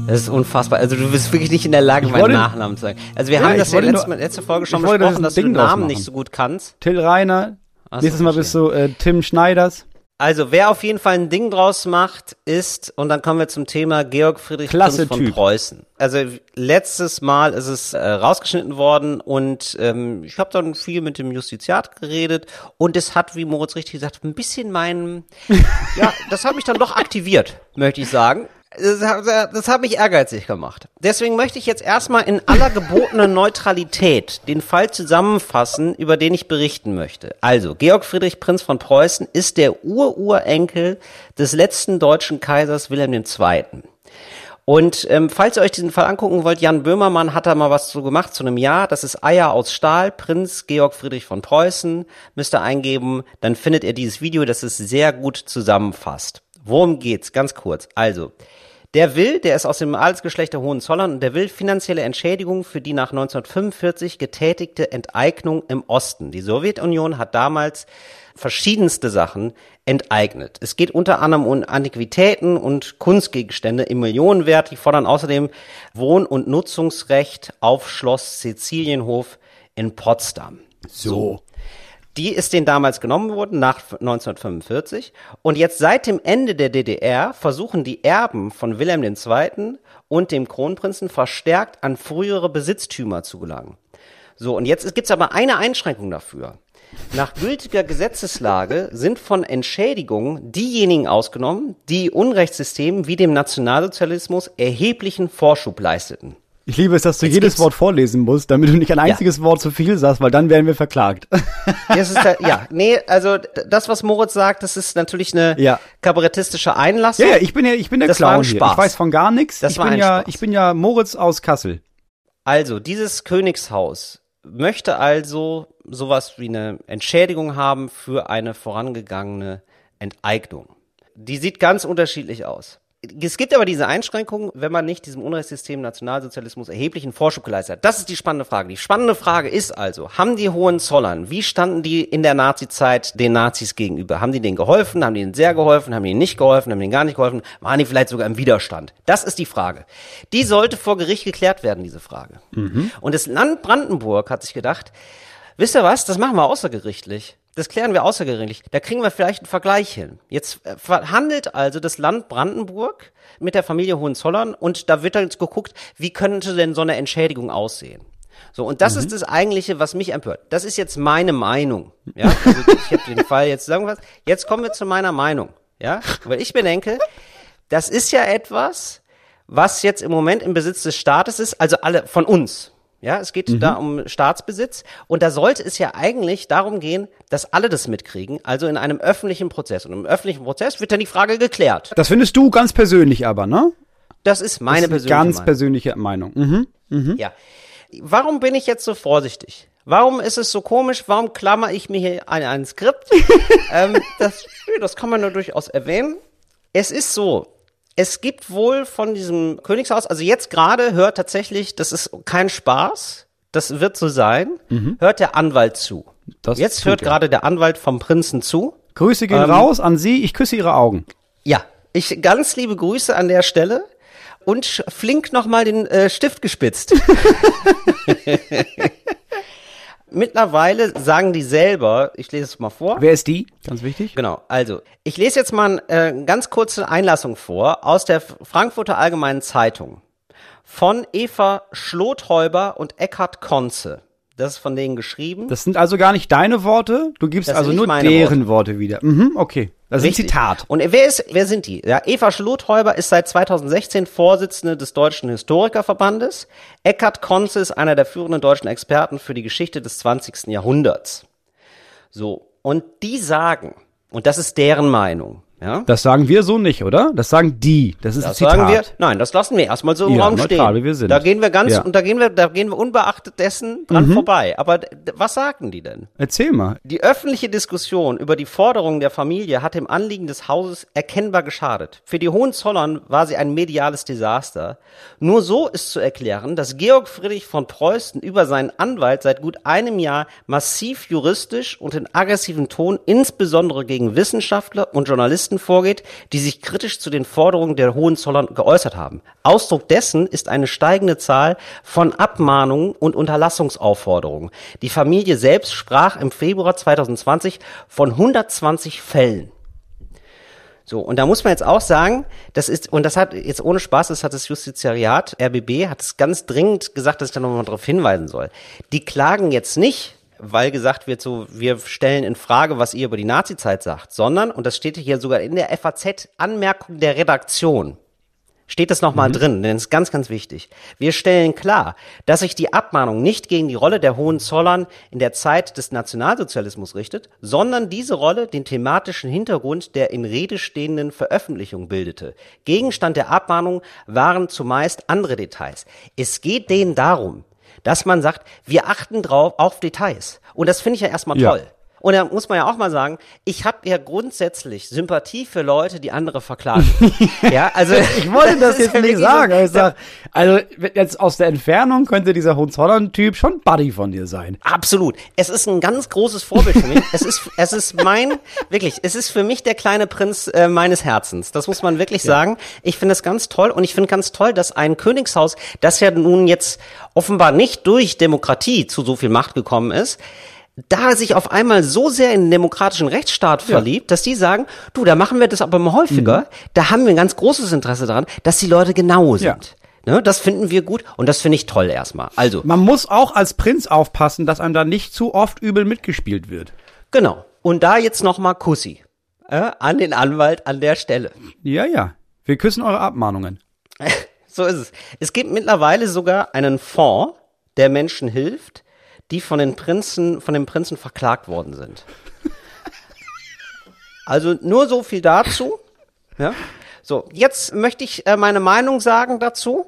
Das ist unfassbar. Also du bist wirklich nicht in der Lage, Ich meinen wollte- Nachnamen zu sagen. Also wir Ja, haben das ja letzte, nur- letzte Folge schon das besprochen, ein dass du Ding den draus Namen nicht so gut kannst. Till Reiner. Ach Nächstes Mal bist du äh, Tim Schneiders. Also wer auf jeden Fall ein Ding draus macht, ist, und dann kommen wir zum Thema Georg Friedrich Klasse Prinz von Typ. Preußen. Also letztes Mal ist es äh, rausgeschnitten worden und ähm, ich habe dann viel mit dem Justiziat geredet und es hat, wie Moritz richtig gesagt, ein bisschen meinen, ja, das hat mich dann doch aktiviert, möchte ich sagen. Das, hat- das habe ich ehrgeizig gemacht. Deswegen möchte ich jetzt erstmal in aller gebotenen Neutralität den Fall zusammenfassen, über den ich berichten möchte. Also, Georg Friedrich Prinz von Preußen ist der Ururenkel des letzten deutschen Kaisers Wilhelm II. Und ähm, falls ihr euch diesen Fall angucken wollt, Jan Böhmermann hat da mal was zu gemacht zu einem Jahr. Das ist Eier aus Stahl, Prinz Georg Friedrich von Preußen. Müsst ihr eingeben, dann findet ihr dieses Video, das es sehr gut zusammenfasst. Worum geht's? Ganz kurz. Also, der will, der ist aus dem Adelsgeschlecht der Hohenzollern und der will finanzielle Entschädigung für die nach 1945 getätigte Enteignung im Osten. Die Sowjetunion hat damals verschiedenste Sachen enteignet. Es geht unter anderem um Antiquitäten und Kunstgegenstände im Millionenwert. Die fordern außerdem Wohn- und Nutzungsrecht auf Schloss Sizilienhof in Potsdam. So. Die ist denen damals genommen worden nach 1945. Und jetzt seit dem Ende der DDR versuchen die Erben von Wilhelm II. und dem Kronprinzen verstärkt an frühere Besitztümer zu gelangen. So, und jetzt gibt's aber eine Einschränkung dafür. Nach gültiger Gesetzeslage sind von Entschädigungen diejenigen ausgenommen, die Unrechtssystemen wie dem Nationalsozialismus erheblichen Vorschub leisteten. Ich liebe es, dass du Jetzt jedes gibt's- Wort vorlesen musst, damit du nicht ein einziges Wort zu viel sagst, weil dann werden wir verklagt. Halt, ja, nee, also das, was Moritz sagt, das ist natürlich eine Ja. kabarettistische Einlassung. ja, ja, ich bin ja, ich bin der Das war Clown hier. Spaß. Ich weiß von gar nichts. Das ich war bin ein ja, Spaß. ich bin ja Moritz aus Kassel. Also, dieses Königshaus möchte also sowas wie eine Entschädigung haben für eine vorangegangene Enteignung. Die sieht ganz unterschiedlich aus. Es gibt aber diese Einschränkung, wenn man nicht diesem Unrechtssystem Nationalsozialismus erheblichen Vorschub geleistet hat. Das ist die spannende Frage. Die spannende Frage ist also, haben die Hohenzollern, wie standen die in der Nazizeit den Nazis gegenüber? Haben die denen geholfen? Haben die ihnen sehr geholfen? Haben die ihnen nicht geholfen? Haben die ihnen gar nicht geholfen? Waren die vielleicht sogar im Widerstand? Das ist die Frage. Die sollte vor Gericht geklärt werden, diese Frage. Und das Land Brandenburg hat sich gedacht, wisst ihr was, das machen wir außergerichtlich. Das klären wir außergerichtlich. Da kriegen wir vielleicht einen Vergleich hin. Jetzt äh, verhandelt also das Land Brandenburg mit der Familie Hohenzollern und da wird dann jetzt geguckt, wie könnte denn so eine Entschädigung aussehen. So, und das ist das eigentliche, was mich empört. Das ist jetzt meine Meinung. Ja, also ich habe den Fall jetzt zusammengefasst. Jetzt kommen wir zu meiner Meinung. Ja, weil ich bedenke, das ist ja etwas, was jetzt im Moment im Besitz des Staates ist, also alle von uns. Ja, es geht da um Staatsbesitz und da sollte es ja eigentlich darum gehen, dass alle das mitkriegen, also in einem öffentlichen Prozess. Und im öffentlichen Prozess wird dann die Frage geklärt. Das findest du ganz persönlich aber, ne? Das ist meine Das ist persönliche ganz Meinung. persönliche Meinung. Mhm. Ja. Warum bin ich jetzt so vorsichtig? Warum ist es so komisch? Warum klammer ich mir hier ein, ein Skript? ähm, das, das kann man nur durchaus erwähnen. Es ist so, es gibt wohl von diesem Königshaus, also jetzt gerade hört tatsächlich, das ist kein Spaß, das wird so sein, hört der Anwalt zu. Das jetzt hört er. gerade der Anwalt vom Prinzen zu. Grüße gehen Ähm, raus an Sie, ich küsse Ihre Augen. Ja, ich ganz liebe Grüße an der Stelle und flink nochmal den äh, Stift gespitzt. Mittlerweile sagen die selber, ich lese es mal vor. Wer ist die? Ganz wichtig. Genau, also ich lese jetzt mal äh, eine ganz kurze Einlassung vor aus der Frankfurter Allgemeinen Zeitung von Eva Schlothäuber und Eckhard Konze. Das ist von denen geschrieben. Das sind also gar nicht deine Worte, du gibst Das also nur deren Worte. wieder. Mhm, okay. Das ist ein. Zitat. Und wer ist, wer sind die? Ja, Eva Schlothäuber ist seit 2016 Vorsitzende des Deutschen Historikerverbandes. Eckhard Konze ist einer der führenden deutschen Experten für die Geschichte des 20. Jahrhunderts. So. Und die sagen, und das ist deren Meinung, ja. Das sagen wir so nicht, oder? Das sagen die. Das ist Das ein Zitat. sagen wir, nein, das lassen wir erstmal so im Ja, Raum neutral, stehen. wir sind. Da gehen wir ganz, Ja. und da gehen wir, da gehen wir unbeachtet dessen dran Mhm. vorbei. Aber was sagen die denn? Erzähl mal. Die öffentliche Diskussion über die Forderungen der Familie hat dem Anliegen des Hauses erkennbar geschadet. Für die Hohenzollern war sie ein mediales Desaster. Nur so ist zu erklären, dass Georg Friedrich von Preußen über seinen Anwalt seit gut einem Jahr massiv juristisch und in aggressiven Ton insbesondere gegen Wissenschaftler und Journalisten vorgeht, die sich kritisch zu den Forderungen der Hohenzollern geäußert haben. Ausdruck dessen ist eine steigende Zahl von Abmahnungen und Unterlassungsaufforderungen. Die Familie selbst sprach im Februar 2020 von 120 Fällen. So, und da muss man jetzt auch sagen, das ist, und das hat jetzt ohne Spaß, das hat das Justiziariat, RBB, hat es ganz dringend gesagt, dass ich da nochmal darauf hinweisen soll. Die klagen jetzt nicht, weil gesagt wird, so, wir stellen in Frage, was ihr über die Nazizeit sagt, sondern, und das steht hier sogar in der FAZ, Anmerkung der Redaktion. steht das nochmal drin, denn es ist ganz, ganz wichtig. Wir stellen klar, dass sich die Abmahnung nicht gegen die Rolle der Hohenzollern in der Zeit des Nationalsozialismus richtet, sondern diese Rolle den thematischen Hintergrund der in Rede stehenden Veröffentlichung bildete. Gegenstand der Abmahnung waren zumeist andere Details. Es geht denen darum, dass man sagt, wir achten drauf auf Details. Und das finde ich ja erstmal Ja. toll. Und da muss man ja auch mal sagen, ich habe ja grundsätzlich Sympathie für Leute, die andere verklagen. ja, also Ich wollte das ist jetzt ja nicht sagen, so- ich sag, also jetzt aus der Entfernung könnte dieser Hohenzollern-Typ schon Buddy von dir sein. Absolut. Es ist ein ganz großes Vorbild für mich. Es ist, es ist mein, wirklich, es ist für mich der kleine Prinz äh, meines Herzens. Das muss man wirklich sagen. Ich finde es ganz toll und ich finde ganz toll, dass ein Königshaus, das ja nun jetzt offenbar nicht durch Demokratie zu so viel Macht gekommen ist, da sich auf einmal so sehr in den demokratischen Rechtsstaat verliebt, dass die sagen, du, da machen wir das aber mal häufiger. Da haben wir ein ganz großes Interesse daran, dass die Leute genau sind. Ne, das finden wir gut und das finde ich toll erstmal. Also, Man muss auch als Prinz aufpassen, dass einem da nicht zu oft übel mitgespielt wird. Genau. Und da jetzt noch mal Kussi äh, an den Anwalt an der Stelle. Ja, ja. Wir küssen eure Abmahnungen. So ist es. Es gibt mittlerweile sogar einen Fonds, der Menschen hilft, die von den Prinzen, von den Prinzen verklagt worden sind. Also nur so viel dazu. Ja. So, jetzt möchte ich äh, meine Meinung sagen dazu.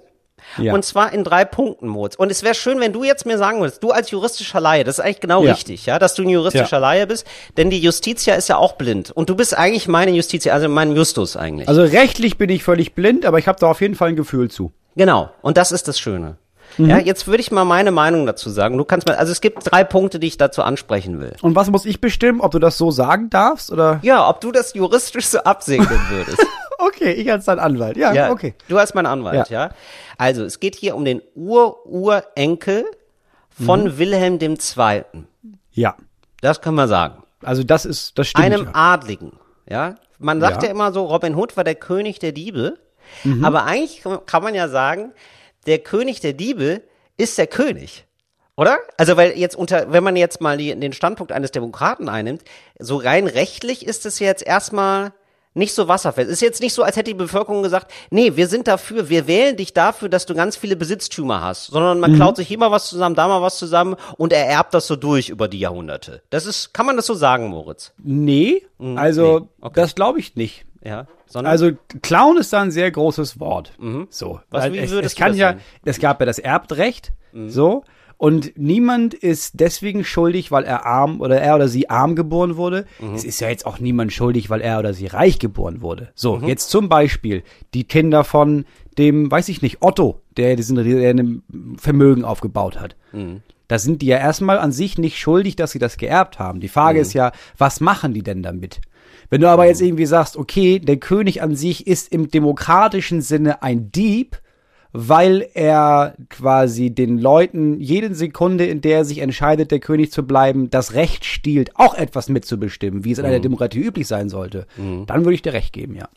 Ja. Und zwar in drei Punkten, Moritz. Und es wäre schön, wenn du jetzt mir sagen würdest, du als juristischer Laie, das ist eigentlich genau Ja. richtig, ja, dass du ein juristischer Ja. Laie bist, denn die Justitia ist ja auch blind. Und du bist eigentlich meine Justitia, also mein Justus eigentlich. Also rechtlich bin ich völlig blind, aber ich habe da auf jeden Fall ein Gefühl zu. Genau, und das ist das Schöne. Mhm. Ja, jetzt würde ich mal meine Meinung dazu sagen. Du kannst mal, also es gibt drei Punkte, die ich dazu ansprechen will. Und was muss ich bestimmen, ob du das so sagen darfst oder? Ja, ob du das juristisch so absegnen würdest. Okay, ich als dein Anwalt. Ja, ja, okay. Du als mein Anwalt, ja. Also, es geht hier um den Ur-Urenkel von Mhm. Wilhelm II. Ja. Das können wir sagen. Also das ist, das stimmt. Einem ja. Adligen, ja. Man sagt ja. Ja. immer so, Robin Hood war der König der Diebe. Mhm. Aber eigentlich kann man ja sagen, der König der Diebe ist der König. Oder? Also, weil jetzt unter, wenn man jetzt mal die, den Standpunkt eines Demokraten einnimmt, so rein rechtlich ist es jetzt erstmal nicht so wasserfest. Es ist jetzt nicht so, als hätte die Bevölkerung gesagt, nee, wir sind dafür, wir wählen dich dafür, dass du ganz viele Besitztümer hast, sondern man klaut sich hier mal was zusammen, da mal was zusammen und er erbt das so durch über die Jahrhunderte. Das ist, kann man das so sagen, Moritz? Nee, also nee, okay. das glaube ich nicht. Ja. Sondern, Also Clown ist da ein sehr großes Wort. So, Mhm. Was- weil wie es, es kann ja? Mhm. es gab ja das Erbrecht, so und niemand ist deswegen schuldig, weil er arm oder er oder sie arm geboren wurde. Mhm. Es ist ja jetzt auch niemand schuldig, weil er oder sie reich geboren wurde. So, Mhm. jetzt zum Beispiel die Kinder von dem, weiß ich nicht, Otto, der diesen der ein Vermögen aufgebaut hat. Mhm. Da sind die ja erstmal an sich nicht schuldig, dass sie das geerbt haben. Die Frage Mhm. ist ja, was machen die denn damit? Wenn du aber jetzt irgendwie sagst, okay, der König an sich ist im demokratischen Sinne ein Dieb, weil er quasi den Leuten jede Sekunde, in der er sich entscheidet, der König zu bleiben, das Recht stiehlt, auch etwas mitzubestimmen, wie es in einer Demokratie üblich sein sollte, dann würde ich dir recht geben, ja.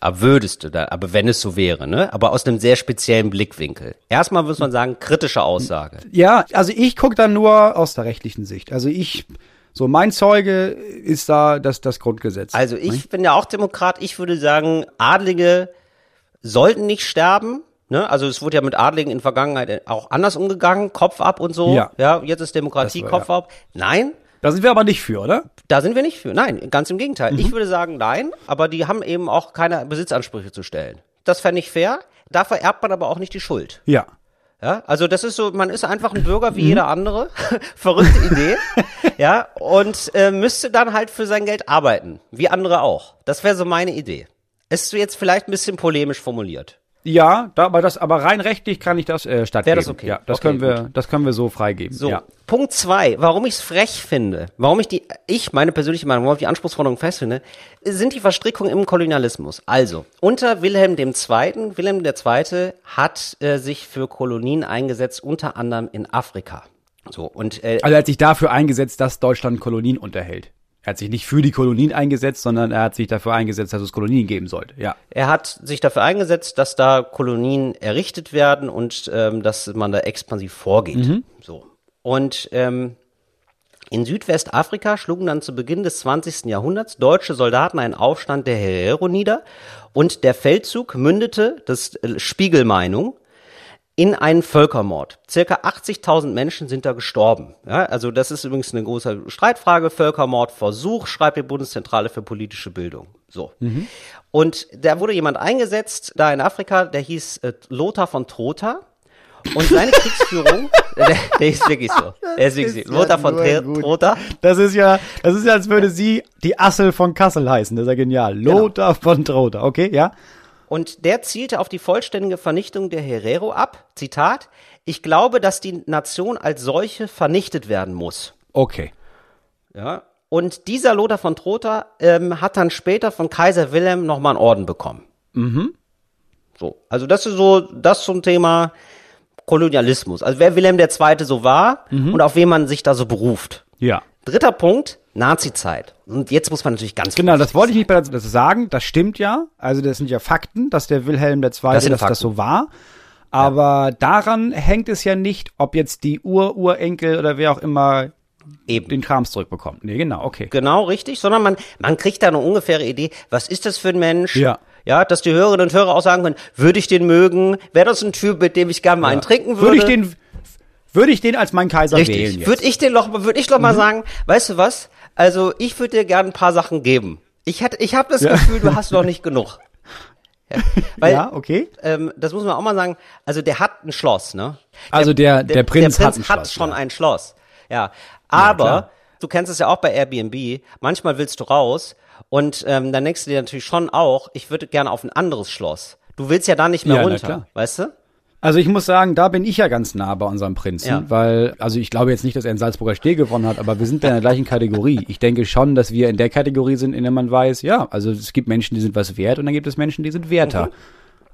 aber würdest du da, aber wenn es so wäre, ne? Aber aus einem sehr speziellen Blickwinkel. Erstmal muss man sagen, kritische Aussage. Ja, also ich gucke da nur aus der rechtlichen Sicht. Also ich, so mein Zeuge ist da das, das Grundgesetz. Also ich bin ja auch Demokrat. Ich würde sagen, Adlige sollten nicht sterben. Ne? Also es wurde ja mit Adligen in Vergangenheit auch anders umgegangen, Kopf ab und so. Ja. ja jetzt ist Demokratie war- Kopf ab. Nein, Da sind wir aber nicht für, oder? da sind wir nicht für. Nein, ganz im Gegenteil. Mhm. Ich würde sagen, nein, aber die haben eben auch keine Besitzansprüche zu stellen. Das fände ich fair. Da vererbt man aber auch nicht die Schuld. Ja. Ja, also das ist so, man ist einfach ein Bürger wie jeder andere. Verrückte Idee. ja, und äh, müsste dann halt für sein Geld arbeiten, wie andere auch. Das wäre so meine Idee. Ist jetzt vielleicht ein bisschen polemisch formuliert. Ja, da, aber das, aber rein rechtlich kann ich das äh, stattgeben. Wäre das okay? Ja, das Okay, können wir, das können wir so freigeben. So, Ja. Punkt zwei, warum ich es frech finde, warum ich die, ich, meine persönliche Meinung, warum ich die Anspruchsforderung festfinde, sind die Verstrickungen im Kolonialismus. Also, unter Wilhelm II., Wilhelm II. hat äh, sich für Kolonien eingesetzt, unter anderem in Afrika. So, und äh, Also er hat sich dafür eingesetzt, dass Deutschland Kolonien unterhält. Er hat sich nicht für die Kolonien eingesetzt, sondern er hat sich dafür eingesetzt, dass es Kolonien geben sollte. Ja. Er hat sich dafür eingesetzt, dass da Kolonien errichtet werden und ähm, dass man da expansiv vorgeht. So. Und ähm, In Südwestafrika schlugen dann zu Beginn des 20. Jahrhunderts deutsche Soldaten einen Aufstand der Herero nieder und der Feldzug mündete, das äh, Spiegelmeinung, in einen Völkermord. Circa 80.000 Menschen sind da gestorben. Ja, also das ist übrigens eine große Streitfrage. Völkermordversuch, schreibt die Bundeszentrale für politische Bildung. So. Mhm. Und da wurde jemand eingesetzt, da in Afrika, der hieß äh, Lothar von Trotha. Und seine Kriegsführung, der, der, ist wirklich so. Der ist wirklich so. Lothar von Trotha. Das ist ja, das ist ja, als würde sie die Assel von Kassel heißen. Das ist ja genial. Genau. Lothar genau. von Trotha. Okay, ja. Und der zielte auf die vollständige Vernichtung der Herero ab. Zitat, ich glaube, dass die Nation als solche vernichtet werden muss. Okay. Ja. Und dieser Lothar von Trotha ähm, hat dann später von Kaiser Wilhelm nochmal einen Orden bekommen. Mhm. So. Also das ist so, das zum Thema Kolonialismus. Also wer Wilhelm II. so war mhm. und auf wen man sich da so beruft. Ja. Dritter Punkt, Nazi-Zeit. Und jetzt muss man natürlich ganz Genau, das wollte ich nicht bei das sagen. Das stimmt ja. Also das sind ja Fakten, dass der Wilhelm II. Das dass das so war. Aber ja. daran hängt es ja nicht, ob jetzt die Ur-Urenkel oder wer auch immer Eben. den Krams zurückbekommt. Nee, genau, okay. Genau, richtig. Sondern man, man kriegt da eine ungefähre Idee, was ist das für ein Mensch? Ja. Ja, dass die Hörerinnen und Hörer auch sagen können, würde ich den mögen? Wäre das ein Typ, mit dem ich gerne mal ja. einen trinken würde? Würde ich den, würde ich den als meinen Kaiser Richtig. wählen? Würde ich den noch, würde ich doch mal mhm. sagen, weißt du was? Also ich würde dir gerne ein paar Sachen geben. Ich hatte, ich habe das ja. Gefühl, du hast noch nicht genug. Ja, weil, ja okay. Ähm, das muss man auch mal sagen. Also der hat ein Schloss, ne? Also der der, der Prinz, der Prinz hat, hat Schloss, schon ja. ein Schloss. Ja, aber du kennst es ja auch bei Airbnb. Manchmal willst du raus und ähm, dann denkst du dir natürlich schon auch, ich würde gerne auf ein anderes Schloss. Du willst ja da nicht mehr runter, weißt du? Also ich muss sagen, da bin ich ja ganz nah bei unserem Prinzen, ja. weil, also ich glaube jetzt nicht, dass er in Salzburger Steh gewonnen hat, aber wir sind da in der gleichen Kategorie. Ich denke schon, dass wir in der Kategorie sind, in der man weiß, ja, also es gibt Menschen, die sind was wert und dann gibt es Menschen, die sind werter. Mhm.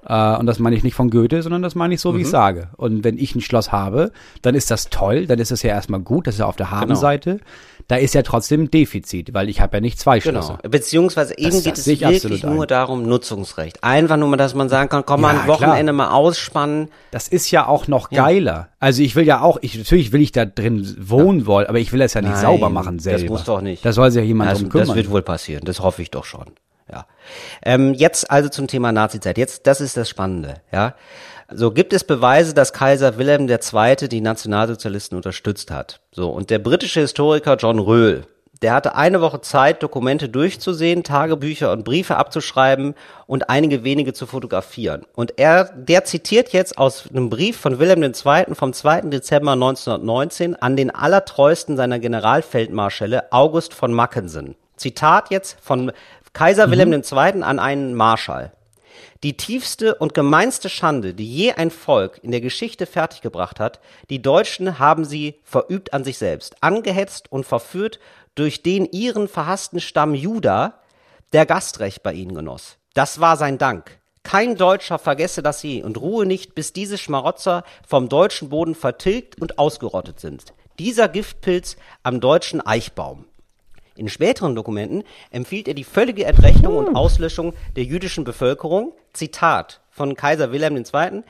Uh, und das meine ich nicht von Goethe, sondern das meine ich so, wie ich mhm. sage. Und wenn ich ein Schloss habe, dann ist das toll, dann ist das ja erstmal gut, das ist ja auf der genau. Habenseite. Genau da ist ja trotzdem ein Defizit, weil ich habe ja nicht zwei genau. Schlösser. Beziehungsweise eben das, geht es wirklich nur ein. darum, Nutzungsrecht. Einfach nur mal, dass man sagen kann, komm ja, mal ein Wochenende klar. mal ausspannen. Das ist ja auch noch geiler. Ja. Also ich will ja auch, ich, natürlich will ich da drin wohnen ja. wollen, aber ich will das ja nicht Nein, sauber machen selber. Das muss doch nicht. Das soll sich ja jemand das, drum kümmern. Das wird wohl passieren, das hoffe ich doch schon. Ja. Ähm, jetzt also zum Thema Nazizeit. Jetzt, das ist das Spannende, ja. So gibt es Beweise, dass Kaiser Wilhelm II. die Nationalsozialisten unterstützt hat. So und der britische Historiker John Röhl, der hatte eine Woche Zeit, Dokumente durchzusehen, Tagebücher und Briefe abzuschreiben und einige wenige zu fotografieren. Und er, der zitiert jetzt aus einem Brief von Wilhelm II. vom 2. Dezember 1919 an den allertreuesten seiner Generalfeldmarschälle August von Mackensen. Zitat jetzt von Kaiser mhm. Wilhelm II. an einen Marschall. Die tiefste und gemeinste Schande, die je ein Volk in der Geschichte fertiggebracht hat, die Deutschen haben sie verübt an sich selbst, angehetzt und verführt durch den ihren verhassten Stamm Juda, der Gastrecht bei ihnen genoss. Das war sein Dank. Kein Deutscher vergesse das je und ruhe nicht, bis diese Schmarotzer vom deutschen Boden vertilgt und ausgerottet sind. Dieser Giftpilz am deutschen Eichbaum. In späteren Dokumenten empfiehlt er die völlige Entrechtung und Auslöschung der jüdischen Bevölkerung. Zitat von Kaiser Wilhelm II.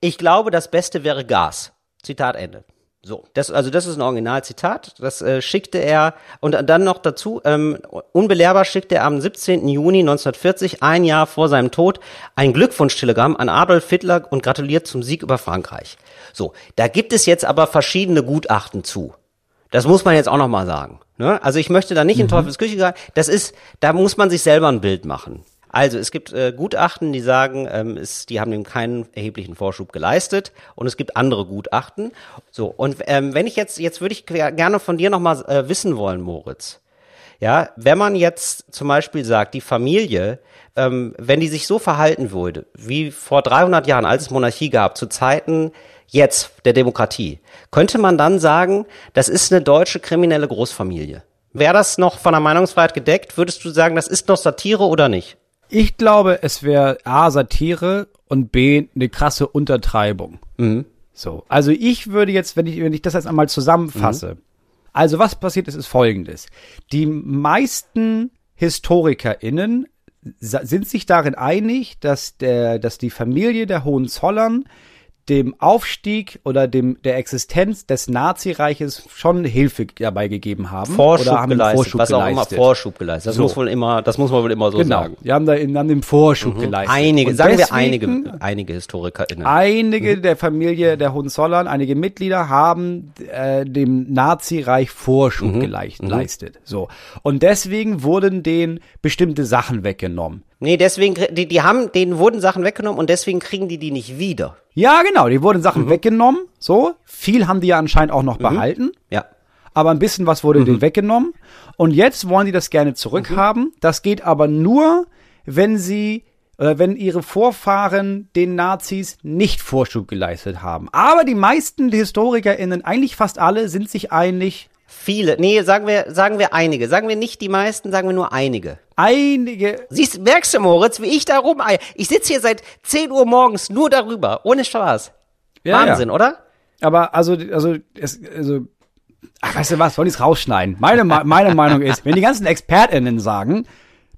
Ich glaube, das Beste wäre Gas. Zitat Ende. So, das, also das ist ein Originalzitat. Das äh, schickte er und dann noch dazu, ähm, unbelehrbar schickte er am 17. Juni 1940, ein Jahr vor seinem Tod, ein Glückwunschtelegramm an Adolf Hitler und gratuliert zum Sieg über Frankreich. So, da gibt es jetzt aber verschiedene Gutachten zu. Das muss man jetzt auch noch mal sagen. Ne? Also ich möchte da nicht mhm. in Teufels Küche gehen. Das ist, da muss man sich selber ein Bild machen. Also es gibt äh, Gutachten, die sagen, ähm, es, die haben ihm keinen erheblichen Vorschub geleistet und es gibt andere Gutachten. So und ähm, wenn ich jetzt jetzt würde ich gerne von dir noch mal äh, wissen wollen, Moritz. Ja, wenn man jetzt zum Beispiel sagt, die Familie, ähm, wenn die sich so verhalten würde, wie vor 300 Jahren, als es Monarchie gab, zu Zeiten jetzt der Demokratie, könnte man dann sagen, das ist eine deutsche kriminelle Großfamilie. Wäre das noch von der Meinungsfreiheit gedeckt? Würdest du sagen, das ist noch Satire oder nicht? Ich glaube, es wäre A, Satire und B, eine krasse Untertreibung. Mhm. So. Also ich würde jetzt, wenn ich, wenn ich das jetzt einmal zusammenfasse, mhm. also was passiert ist, ist folgendes. Die meisten HistorikerInnen sind sich darin einig, dass der, dass die Familie der Hohenzollern dem Aufstieg oder dem der Existenz des Nazireiches schon Hilfe dabei gegeben haben. Vorschub oder haben geleistet, Vorschub was auch immer geleistet. Vorschub geleistet. Das So. muss wohl immer, das muss man wohl immer so Genau, sagen. die haben da in, haben dem Vorschub geleistet. Einige, Und sagen wir deswegen- einige, einige HistorikerInnen. Einige Mhm. der Familie der Hohenzollern, einige Mitglieder haben äh, dem Nazireich Vorschub Mhm. geleist- geleistet. So. Und deswegen wurden denen bestimmte Sachen weggenommen. Nee, deswegen, die, die haben, denen wurden Sachen weggenommen und deswegen kriegen die die nicht wieder. Ja, genau, die wurden Sachen Mhm. weggenommen. So. Viel haben die ja anscheinend auch noch behalten. Ja. aber ein bisschen was wurde denen weggenommen. Und jetzt wollen die das gerne zurückhaben. Das geht aber nur, wenn sie oder wenn ihre Vorfahren den Nazis nicht Vorschub geleistet haben. Aber die meisten HistorikerInnen, eigentlich fast alle, sind sich einig, Viele, nee, sagen wir, sagen wir einige. Sagen wir nicht die meisten, sagen wir nur einige. einige, Siehst, merkst du, Moritz, wie ich da rum, ich sitze hier seit 10 Uhr morgens nur darüber, ohne Spaß. Ja, Wahnsinn, oder? aber also, also, es, also, ach, weißt du was, wollen die es rausschneiden? Meine, meine Meinung ist, wenn die ganzen ExpertInnen sagen,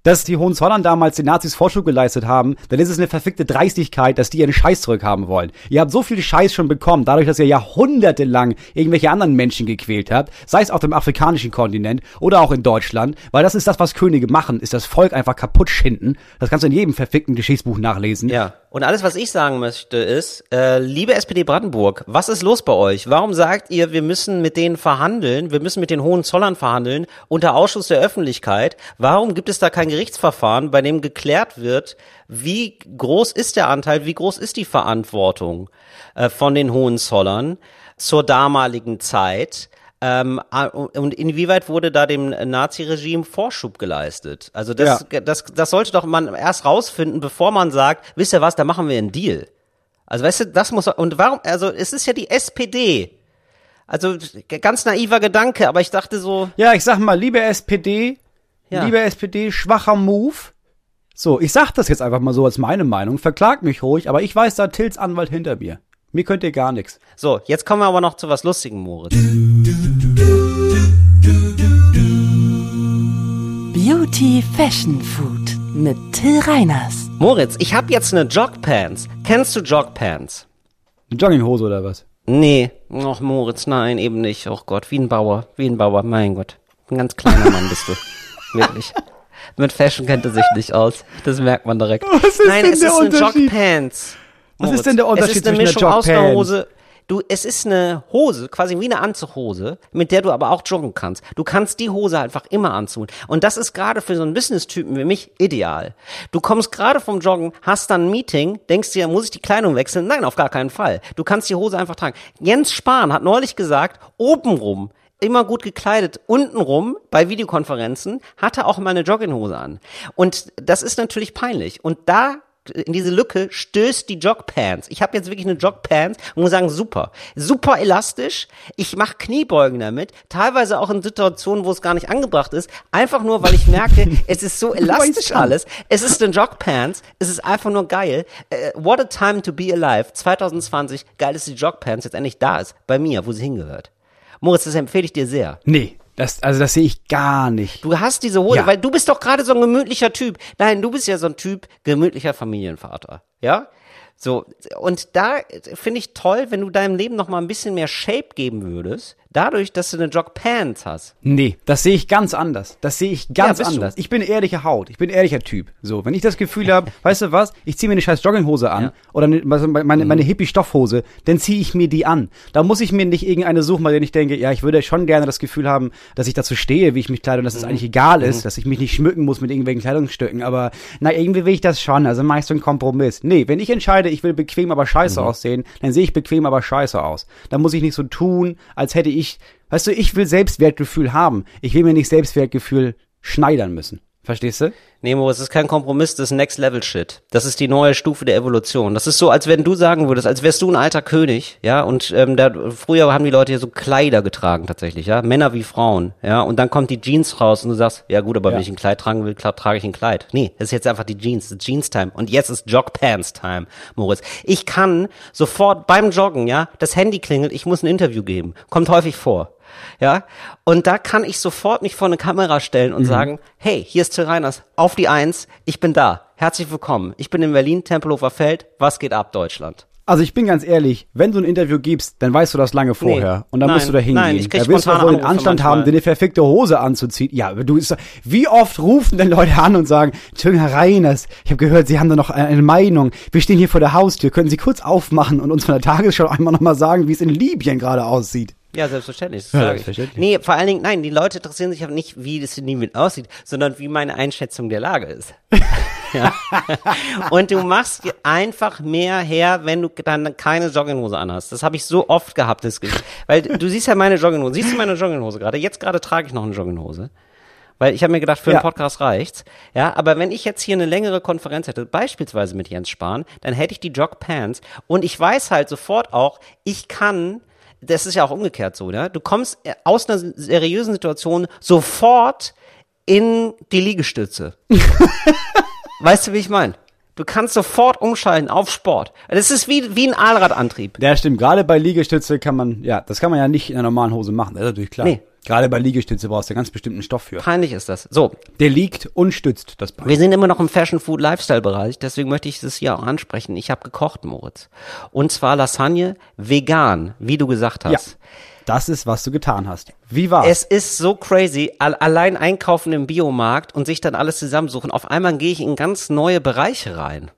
dass die Hohenzollern damals den Nazis Vorschub geleistet haben, dann ist es eine verfickte Dreistigkeit, dass die ihren Scheiß zurückhaben wollen. Ihr habt so viel Scheiß schon bekommen, dadurch, dass ihr jahrhundertelang irgendwelche anderen Menschen gequält habt, sei es auf dem afrikanischen Kontinent oder auch in Deutschland, weil das ist das, was Könige machen, ist das Volk einfach kaputt schinden. Das kannst du in jedem verfickten Geschichtsbuch nachlesen. Ja. Und alles, was ich sagen möchte, ist, äh, liebe SPD Brandenburg, was ist los bei euch? Warum sagt ihr, wir müssen mit denen verhandeln, wir müssen mit den Hohenzollern verhandeln, unter Ausschuss der Öffentlichkeit? Warum gibt es da kein Gerichtsverfahren, bei dem geklärt wird, wie groß ist der Anteil, wie groß ist die Verantwortung äh, von den Hohenzollern zur damaligen Zeit? Ähm, und inwieweit wurde da dem Nazi-Regime Vorschub geleistet? Also das, das, das sollte doch man erst rausfinden, bevor man sagt, wisst ihr was, da machen wir einen Deal. Also weißt du, das muss und warum? Also es ist ja die SPD. Also ganz naiver Gedanke, aber ich dachte so, Ja, ich sag mal, liebe SPD, Ja. liebe SPD, schwacher Move. So, ich sag das jetzt einfach mal so als meine Meinung. Verklagt mich ruhig, aber ich weiß da Tills Anwalt hinter mir. Mir könnt ihr gar nichts. so jetzt kommen wir aber noch zu was Lustigem, Moritz. Beauty Fashion Food mit Till Reiners. Moritz, ich habe jetzt eine Jogpants. Kennst du Jogpants? Eine Jogginghose oder was? Nee, ach Moritz, nein, eben nicht. Oh Gott, wie ein Bauer, wie ein Bauer, mein Gott. Ein ganz kleiner Mann bist du. Wirklich. Mit Fashion kennt er sich nicht aus. Das merkt man direkt. Was ist nein, denn es der ist eine Unterschied? Jogpants. Was Moritz. ist denn der Unterschied Es ist eine zwischen Mischung einer aus einer Jogpants? Hose. Du, es ist eine Hose, quasi wie eine Anzughose, mit der du aber auch joggen kannst. Du kannst die Hose einfach immer anziehen. Und das ist gerade für so einen Business-Typen wie mich ideal. Du kommst gerade vom Joggen, hast dann ein Meeting, denkst dir, muss ich die Kleidung wechseln? Nein, auf gar keinen Fall. Du kannst die Hose einfach tragen. Jens Spahn hat neulich gesagt, obenrum immer gut gekleidet. Untenrum bei Videokonferenzen hatte auch mal eine Jogginghose an. Und das ist natürlich peinlich. Und da in diese Lücke stößt die Jogpants. Ich habe jetzt wirklich eine Jogpants und muss sagen, super. Super elastisch. Ich mache Kniebeugen damit, teilweise auch in Situationen, wo es gar nicht angebracht ist, einfach nur, weil ich merke, es ist so elastisch alles. Es ist eine Jogpants, es ist einfach nur geil. Äh, what a time to be alive. 2020, geil, dass die Jogpants jetzt endlich da ist, bei mir, wo sie hingehört. Moritz, das empfehle ich dir sehr. Nee, das, also das sehe ich gar nicht. Du hast diese Hose, Ja. weil du bist doch gerade so ein gemütlicher Typ. Nein, du bist ja so ein Typ gemütlicher Familienvater, ja? So und da äh, finde ich toll, wenn du deinem Leben noch mal ein bisschen mehr Shape geben würdest, dadurch, dass du eine Jogpants hast. Nee, das sehe ich ganz anders. Das sehe ich ganz Ja, bist du. anders. Ich bin ehrliche Haut. Ich bin ehrlicher Typ. So, wenn ich das Gefühl habe, weißt du was, ich ziehe mir eine scheiß Jogginghose an Ja. Mhm. oder eine, also meine, meine Hippie-Stoffhose, dann ziehe ich mir die an. Da muss ich mir nicht irgendeine suchen, der ich denke, ja, ich würde schon gerne das Gefühl haben, dass ich dazu stehe, wie ich mich kleide und dass Mhm. es eigentlich egal ist, dass ich mich nicht schmücken muss mit irgendwelchen Kleidungsstücken. Aber na, irgendwie will ich das schon. Also mache ich so einen Kompromiss. Nee, wenn ich entscheide, ich will bequem, aber scheiße Mhm. aussehen, dann sehe ich bequem, aber scheiße aus. Dann muss ich nicht so tun, als hätte ich, weißt du, ich will Selbstwertgefühl haben. Ich will mir nicht Selbstwertgefühl schneidern müssen. Verstehst du? Nemo, es ist kein Kompromiss, das ist Next Level Shit. Das ist die neue Stufe der Evolution. Das ist so, als wenn du sagen würdest, als wärst du ein alter König, ja, und ähm, da, früher haben die Leute hier so Kleider getragen tatsächlich, ja, Männer wie Frauen, ja, und dann kommt die Jeans raus und du sagst, ja gut, aber Ja. wenn ich ein Kleid tragen will, klar, trage ich ein Kleid. Nee, das ist jetzt einfach die Jeans, das ist Jeans Time und jetzt ist Jog Pants Time, Moritz. Ich kann sofort beim Joggen, ja, das Handy klingelt, ich muss ein Interview geben, kommt häufig vor. Ja, und da kann ich sofort mich vor eine Kamera stellen und sagen, hey, hier ist Till Reiners, auf die Eins, ich bin da, herzlich willkommen, ich bin in Berlin, Tempelhofer Feld, was geht ab, Deutschland? Also ich bin ganz ehrlich, wenn du ein Interview gibst, dann weißt du das lange vorher. Und dann nein, musst du da hingehen. nein, ich krieg da willst du wohl den Anstand haben, dir eine verfickte Hose anzuziehen. Ja, du ist, wie oft rufen denn Leute an und sagen, Entschuldigung, Herr Reiners, ich habe gehört, Sie haben da noch eine eine Meinung. Wir stehen hier vor der Haustür. Können Sie kurz aufmachen und uns von der Tagesschau einmal nochmal sagen, wie es in Libyen gerade aussieht? Ja, selbstverständlich. Das Ja, selbstverständlich. Nee, vor allen Dingen, nein, die Leute interessieren sich aber nicht, wie das in Libyen aussieht, sondern wie meine Einschätzung der Lage ist. ja. Und du machst einfach mehr her, wenn du dann keine Jogginghose anhast. Das habe ich so oft gehabt, das. Weil du siehst ja meine Jogginghose. Siehst du meine Jogginghose gerade? Jetzt gerade trage ich noch eine Jogginghose. Weil ich habe mir gedacht, für Ja. einen Podcast reicht's. Ja, aber wenn ich jetzt hier eine längere Konferenz hätte, beispielsweise mit Jens Spahn, dann hätte ich die Jogpants und ich weiß halt sofort auch, ich kann, das ist ja auch umgekehrt so, ne? Du kommst äh, aus einer seriösen Situation sofort in die Liegestütze. weißt du, wie ich meine? Du kannst sofort umschalten auf Sport. Das ist wie, wie ein Allradantrieb. Ja, stimmt. Gerade bei Liegestütze kann man, ja, das kann man ja nicht in einer normalen Hose machen. Das ist natürlich klar. Nee. Gerade bei Liegestütze brauchst du ganz bestimmten Stoff für. Peinlich ist das. So, Der liegt und stützt das Bein. Wir sind immer noch im Fashion Food Lifestyle Bereich, deswegen möchte ich das hier auch ansprechen. Ich habe gekocht, Moritz. Und zwar Lasagne vegan, wie du gesagt Ja. hast. Das ist, was du getan hast. Wie war's? Es ist so crazy, all, allein einkaufen im Biomarkt und sich dann alles zusammensuchen. Auf einmal gehe ich in ganz neue Bereiche rein.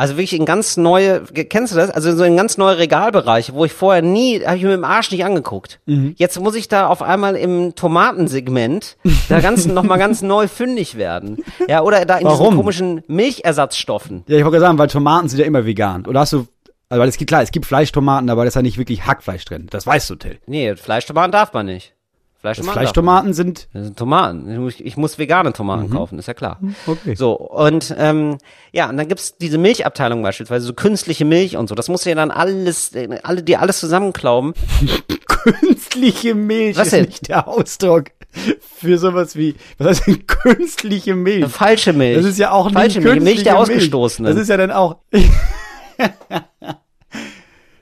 Also wirklich in ganz neue, kennst du das? Also so in ganz neue Regalbereiche, wo ich vorher nie, habe ich mir dem Arsch nicht angeguckt. Mhm. Jetzt muss ich da auf einmal im Tomatensegment da ganz, noch mal ganz neu fündig werden. Ja, oder da in Warum? diesen komischen Milchersatzstoffen. Ja, ich wollte gerade sagen, weil Tomaten sind ja immer vegan. Oder hast du, also weil es gibt, klar, es gibt Fleischtomaten, aber da ist ja nicht wirklich Hackfleisch drin. Das weißt du, Till. Nee, Fleischtomaten darf man nicht. Fleischtomaten. Fleischtomaten sind, sind Tomaten. Ich muss, ich muss vegane Tomaten kaufen, ist ja klar. okay. So, und ähm, ja, und dann gibt's diese Milchabteilung beispielsweise, so künstliche Milch und so. Das musst du ja dann alles, äh, alle, dir alles zusammenklauben. künstliche Milch Was ist denn? nicht der Ausdruck für sowas wie, was heißt denn künstliche Milch? Falsche Milch. Das ist ja auch Falsche nicht Milch, Milch der Ausgestoßenen. Das ist ja dann auch.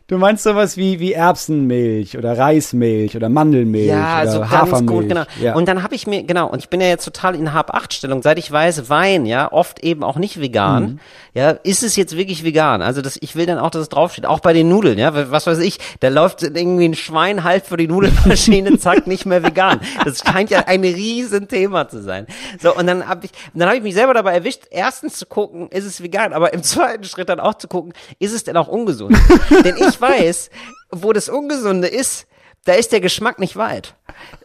Du meinst sowas wie, wie Erbsenmilch oder Reismilch oder Mandelmilch Ja, oder so ganz Hafermilch. gut, genau. Ja. Und dann habe ich mir, genau, und ich bin ja jetzt total in Hab-Acht-Stellung, seit ich weiß, Wein, ja, oft eben auch nicht vegan. Mhm. Ja, ist es jetzt wirklich vegan? Also das, ich will dann auch, dass es draufsteht. Auch bei den Nudeln, ja, was weiß ich, da läuft irgendwie ein Schwein halb für die Nudelmaschine, zack, nicht mehr vegan. Das scheint ja ein Riesenthema zu sein. So, und dann habe ich, dann habe ich mich selber dabei erwischt, erstens zu gucken, ist es vegan, aber im zweiten Schritt dann auch zu gucken, ist es denn auch ungesund? Denn ich weiß, wo das Ungesunde ist, da ist der Geschmack nicht weit.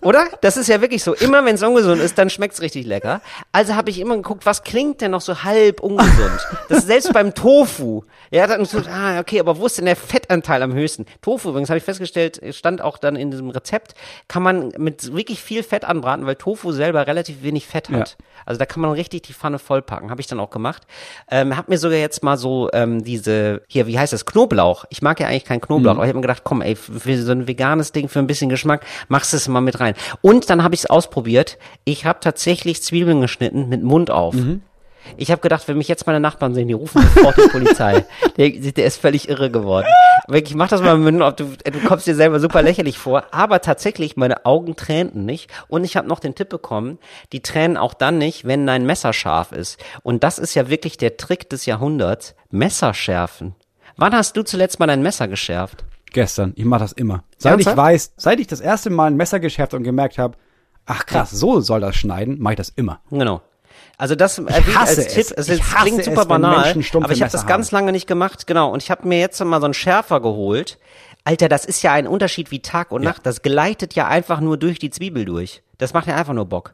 Oder? Das ist ja wirklich so. Immer wenn es ungesund ist, dann schmeckt's richtig lecker. Also habe ich immer geguckt, was klingt denn noch so halb ungesund? Das ist selbst beim Tofu. Ja, dann so, ah, okay, aber wo ist denn der Fettanteil am höchsten? Tofu übrigens, habe ich festgestellt, stand auch dann in diesem Rezept, kann man mit wirklich viel Fett anbraten, weil Tofu selber relativ wenig Fett hat. Also da kann man richtig die Pfanne vollpacken. Habe ich dann auch gemacht. Ähm, hab mir sogar jetzt mal so ähm, diese, hier, wie heißt das, Knoblauch. Ich mag ja eigentlich keinen Knoblauch, aber ich habe mir gedacht, komm, ey, für so ein veganes Ding, für ein bisschen Geschmack, machst du es mal mit rein. Und dann habe ich es ausprobiert. Ich habe tatsächlich Zwiebeln geschnitten mit Mund auf. Ich habe gedacht, wenn mich jetzt meine Nachbarn sehen, die rufen sofort die Polizei. Der, der ist völlig irre geworden. Wirklich, mach das mal mit, du, du kommst dir selber super lächerlich vor. Aber tatsächlich, meine Augen tränten nicht. Und ich habe noch den Tipp bekommen, die tränen auch dann nicht, wenn dein Messer scharf ist. Und das ist ja wirklich der Trick des Jahrhunderts. Messer schärfen. Wann hast du zuletzt mal dein Messer geschärft? Gestern. Ich mache das immer. Seit Ernsthaft? ich weiß, seit ich das erste Mal ein Messer geschärft und gemerkt habe, ach krass, so soll das schneiden, mache ich das immer. Genau. Also das Ich hasse als Tipp, es. es, Ich es hasse klingt es, super wenn banal, aber ich habe das ganz lange nicht gemacht, genau. Und ich habe mir jetzt mal so einen Schärfer geholt. Alter, das ist ja ein Unterschied wie Tag und Nacht. Das gleitet ja einfach nur durch die Zwiebel durch. Das macht ja einfach nur Bock.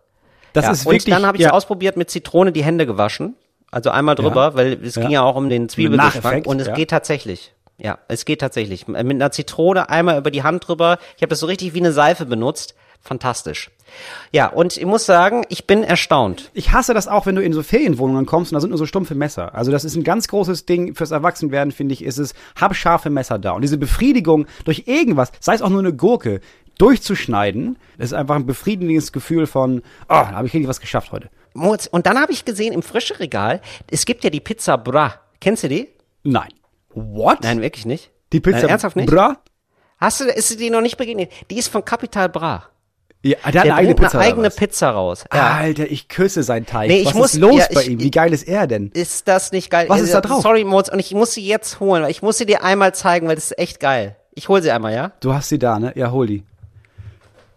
Das ja, ist wirklich. und dann habe ich ja, ausprobiert mit Zitrone die Hände gewaschen. Also einmal drüber, weil es Ja. ging ja auch um den Zwiebelgeschmack und es ja. geht tatsächlich. Ja, es geht tatsächlich. Mit einer Zitrone einmal über die Hand drüber. Ich habe das so richtig wie eine Seife benutzt. Fantastisch. Ja, und ich muss sagen, ich bin erstaunt. Ich hasse das auch, wenn du in so Ferienwohnungen kommst und da sind nur so stumpfe Messer. Also das ist ein ganz großes Ding fürs Erwachsenwerden, finde ich, ist es, hab scharfe Messer da. Und diese Befriedigung durch irgendwas, sei es auch nur eine Gurke, durchzuschneiden, das ist einfach ein befriedigendes Gefühl von, oh, da habe ich richtig was geschafft heute. Und dann habe ich gesehen im frischen Regal, es gibt ja die Pizza Bra. Kennst du die? Nein. What? Nein, wirklich nicht. Die Pizza Nein, ernsthaft nicht? Bra? Hast du, ist die noch nicht begegnet? Die ist von Capital Bra. Ja, der hat Der eine eigene Pizza. eine eigene? Pizza raus. Ja. Alter, ich küsse sein Teig. Nee, ich was muss- ist los ja, bei ich- ihm? Wie geil ist er denn? Ist das nicht geil? Was ist da Äh, drauf? Sorry, Moritz, und ich muss sie jetzt holen, ich muss sie dir einmal zeigen, weil das ist echt geil. Ich hol sie einmal, ja? Du hast sie da, ne? Ja, hol die.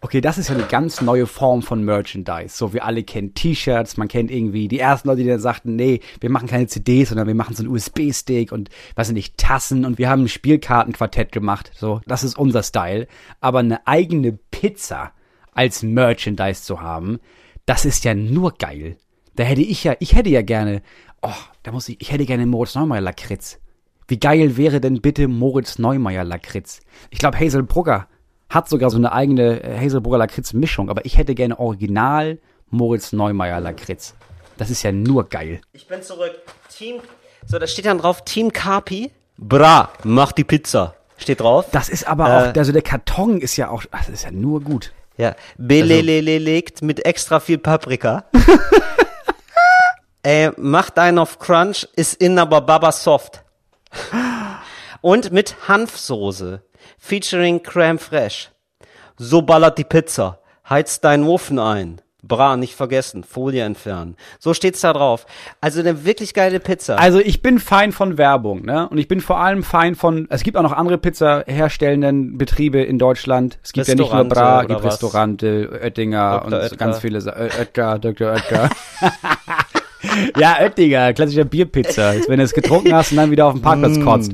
Okay, das ist ja eine ganz neue Form von Merchandise. So, wir alle kennen T-Shirts, man kennt irgendwie die ersten Leute, die dann sagten, nee, wir machen keine CDs, sondern wir machen so einen USB-Stick und, weiß ich nicht, Tassen und wir haben ein Spielkartenquartett gemacht. So, das ist unser Style. Aber eine eigene Pizza als Merchandise zu haben, das ist ja nur geil. Da hätte ich ja, ich hätte ja gerne, oh, da muss ich, ich hätte gerne Moritz Neumeier Lakritz. Wie geil wäre denn bitte Moritz Neumeier Lakritz? Ich glaube, Hazel Brugger hat sogar so eine eigene äh, Hazel Brugger Lakritz Mischung, aber ich hätte gerne Original Moritz Neumeier Lakritz. Das ist ja nur geil. Ich bin zurück. Team, so, da steht dann drauf, Team Carpi. Bra, mach die Pizza. Steht drauf. Das ist aber Äh. auch, also der Karton ist ja auch, das ist ja nur gut. Ja, belelelegt mit extra viel Paprika. äh, macht einen auf Crunch, ist in aber Baba Soft. Und mit Hanfsoße, featuring Crème Fraiche. So ballert die Pizza. Heizt deinen Ofen ein. Bra, nicht vergessen, Folie entfernen. So steht's da drauf. Also eine wirklich geile Pizza. Also ich bin Fein von Werbung, ne? Und ich bin vor allem Fein von, es gibt auch noch andere Pizza herstellenden Betriebe in Deutschland. Es gibt ja nicht nur Bra, es gibt was? Restaurante, Oettinger Dr. und Oetker. ganz viele Sa- Oetker, Dr. Oetker. ja, Oettinger, klassischer Bierpizza. Wenn du es getrunken hast und dann wieder auf dem Parkplatz kotzt.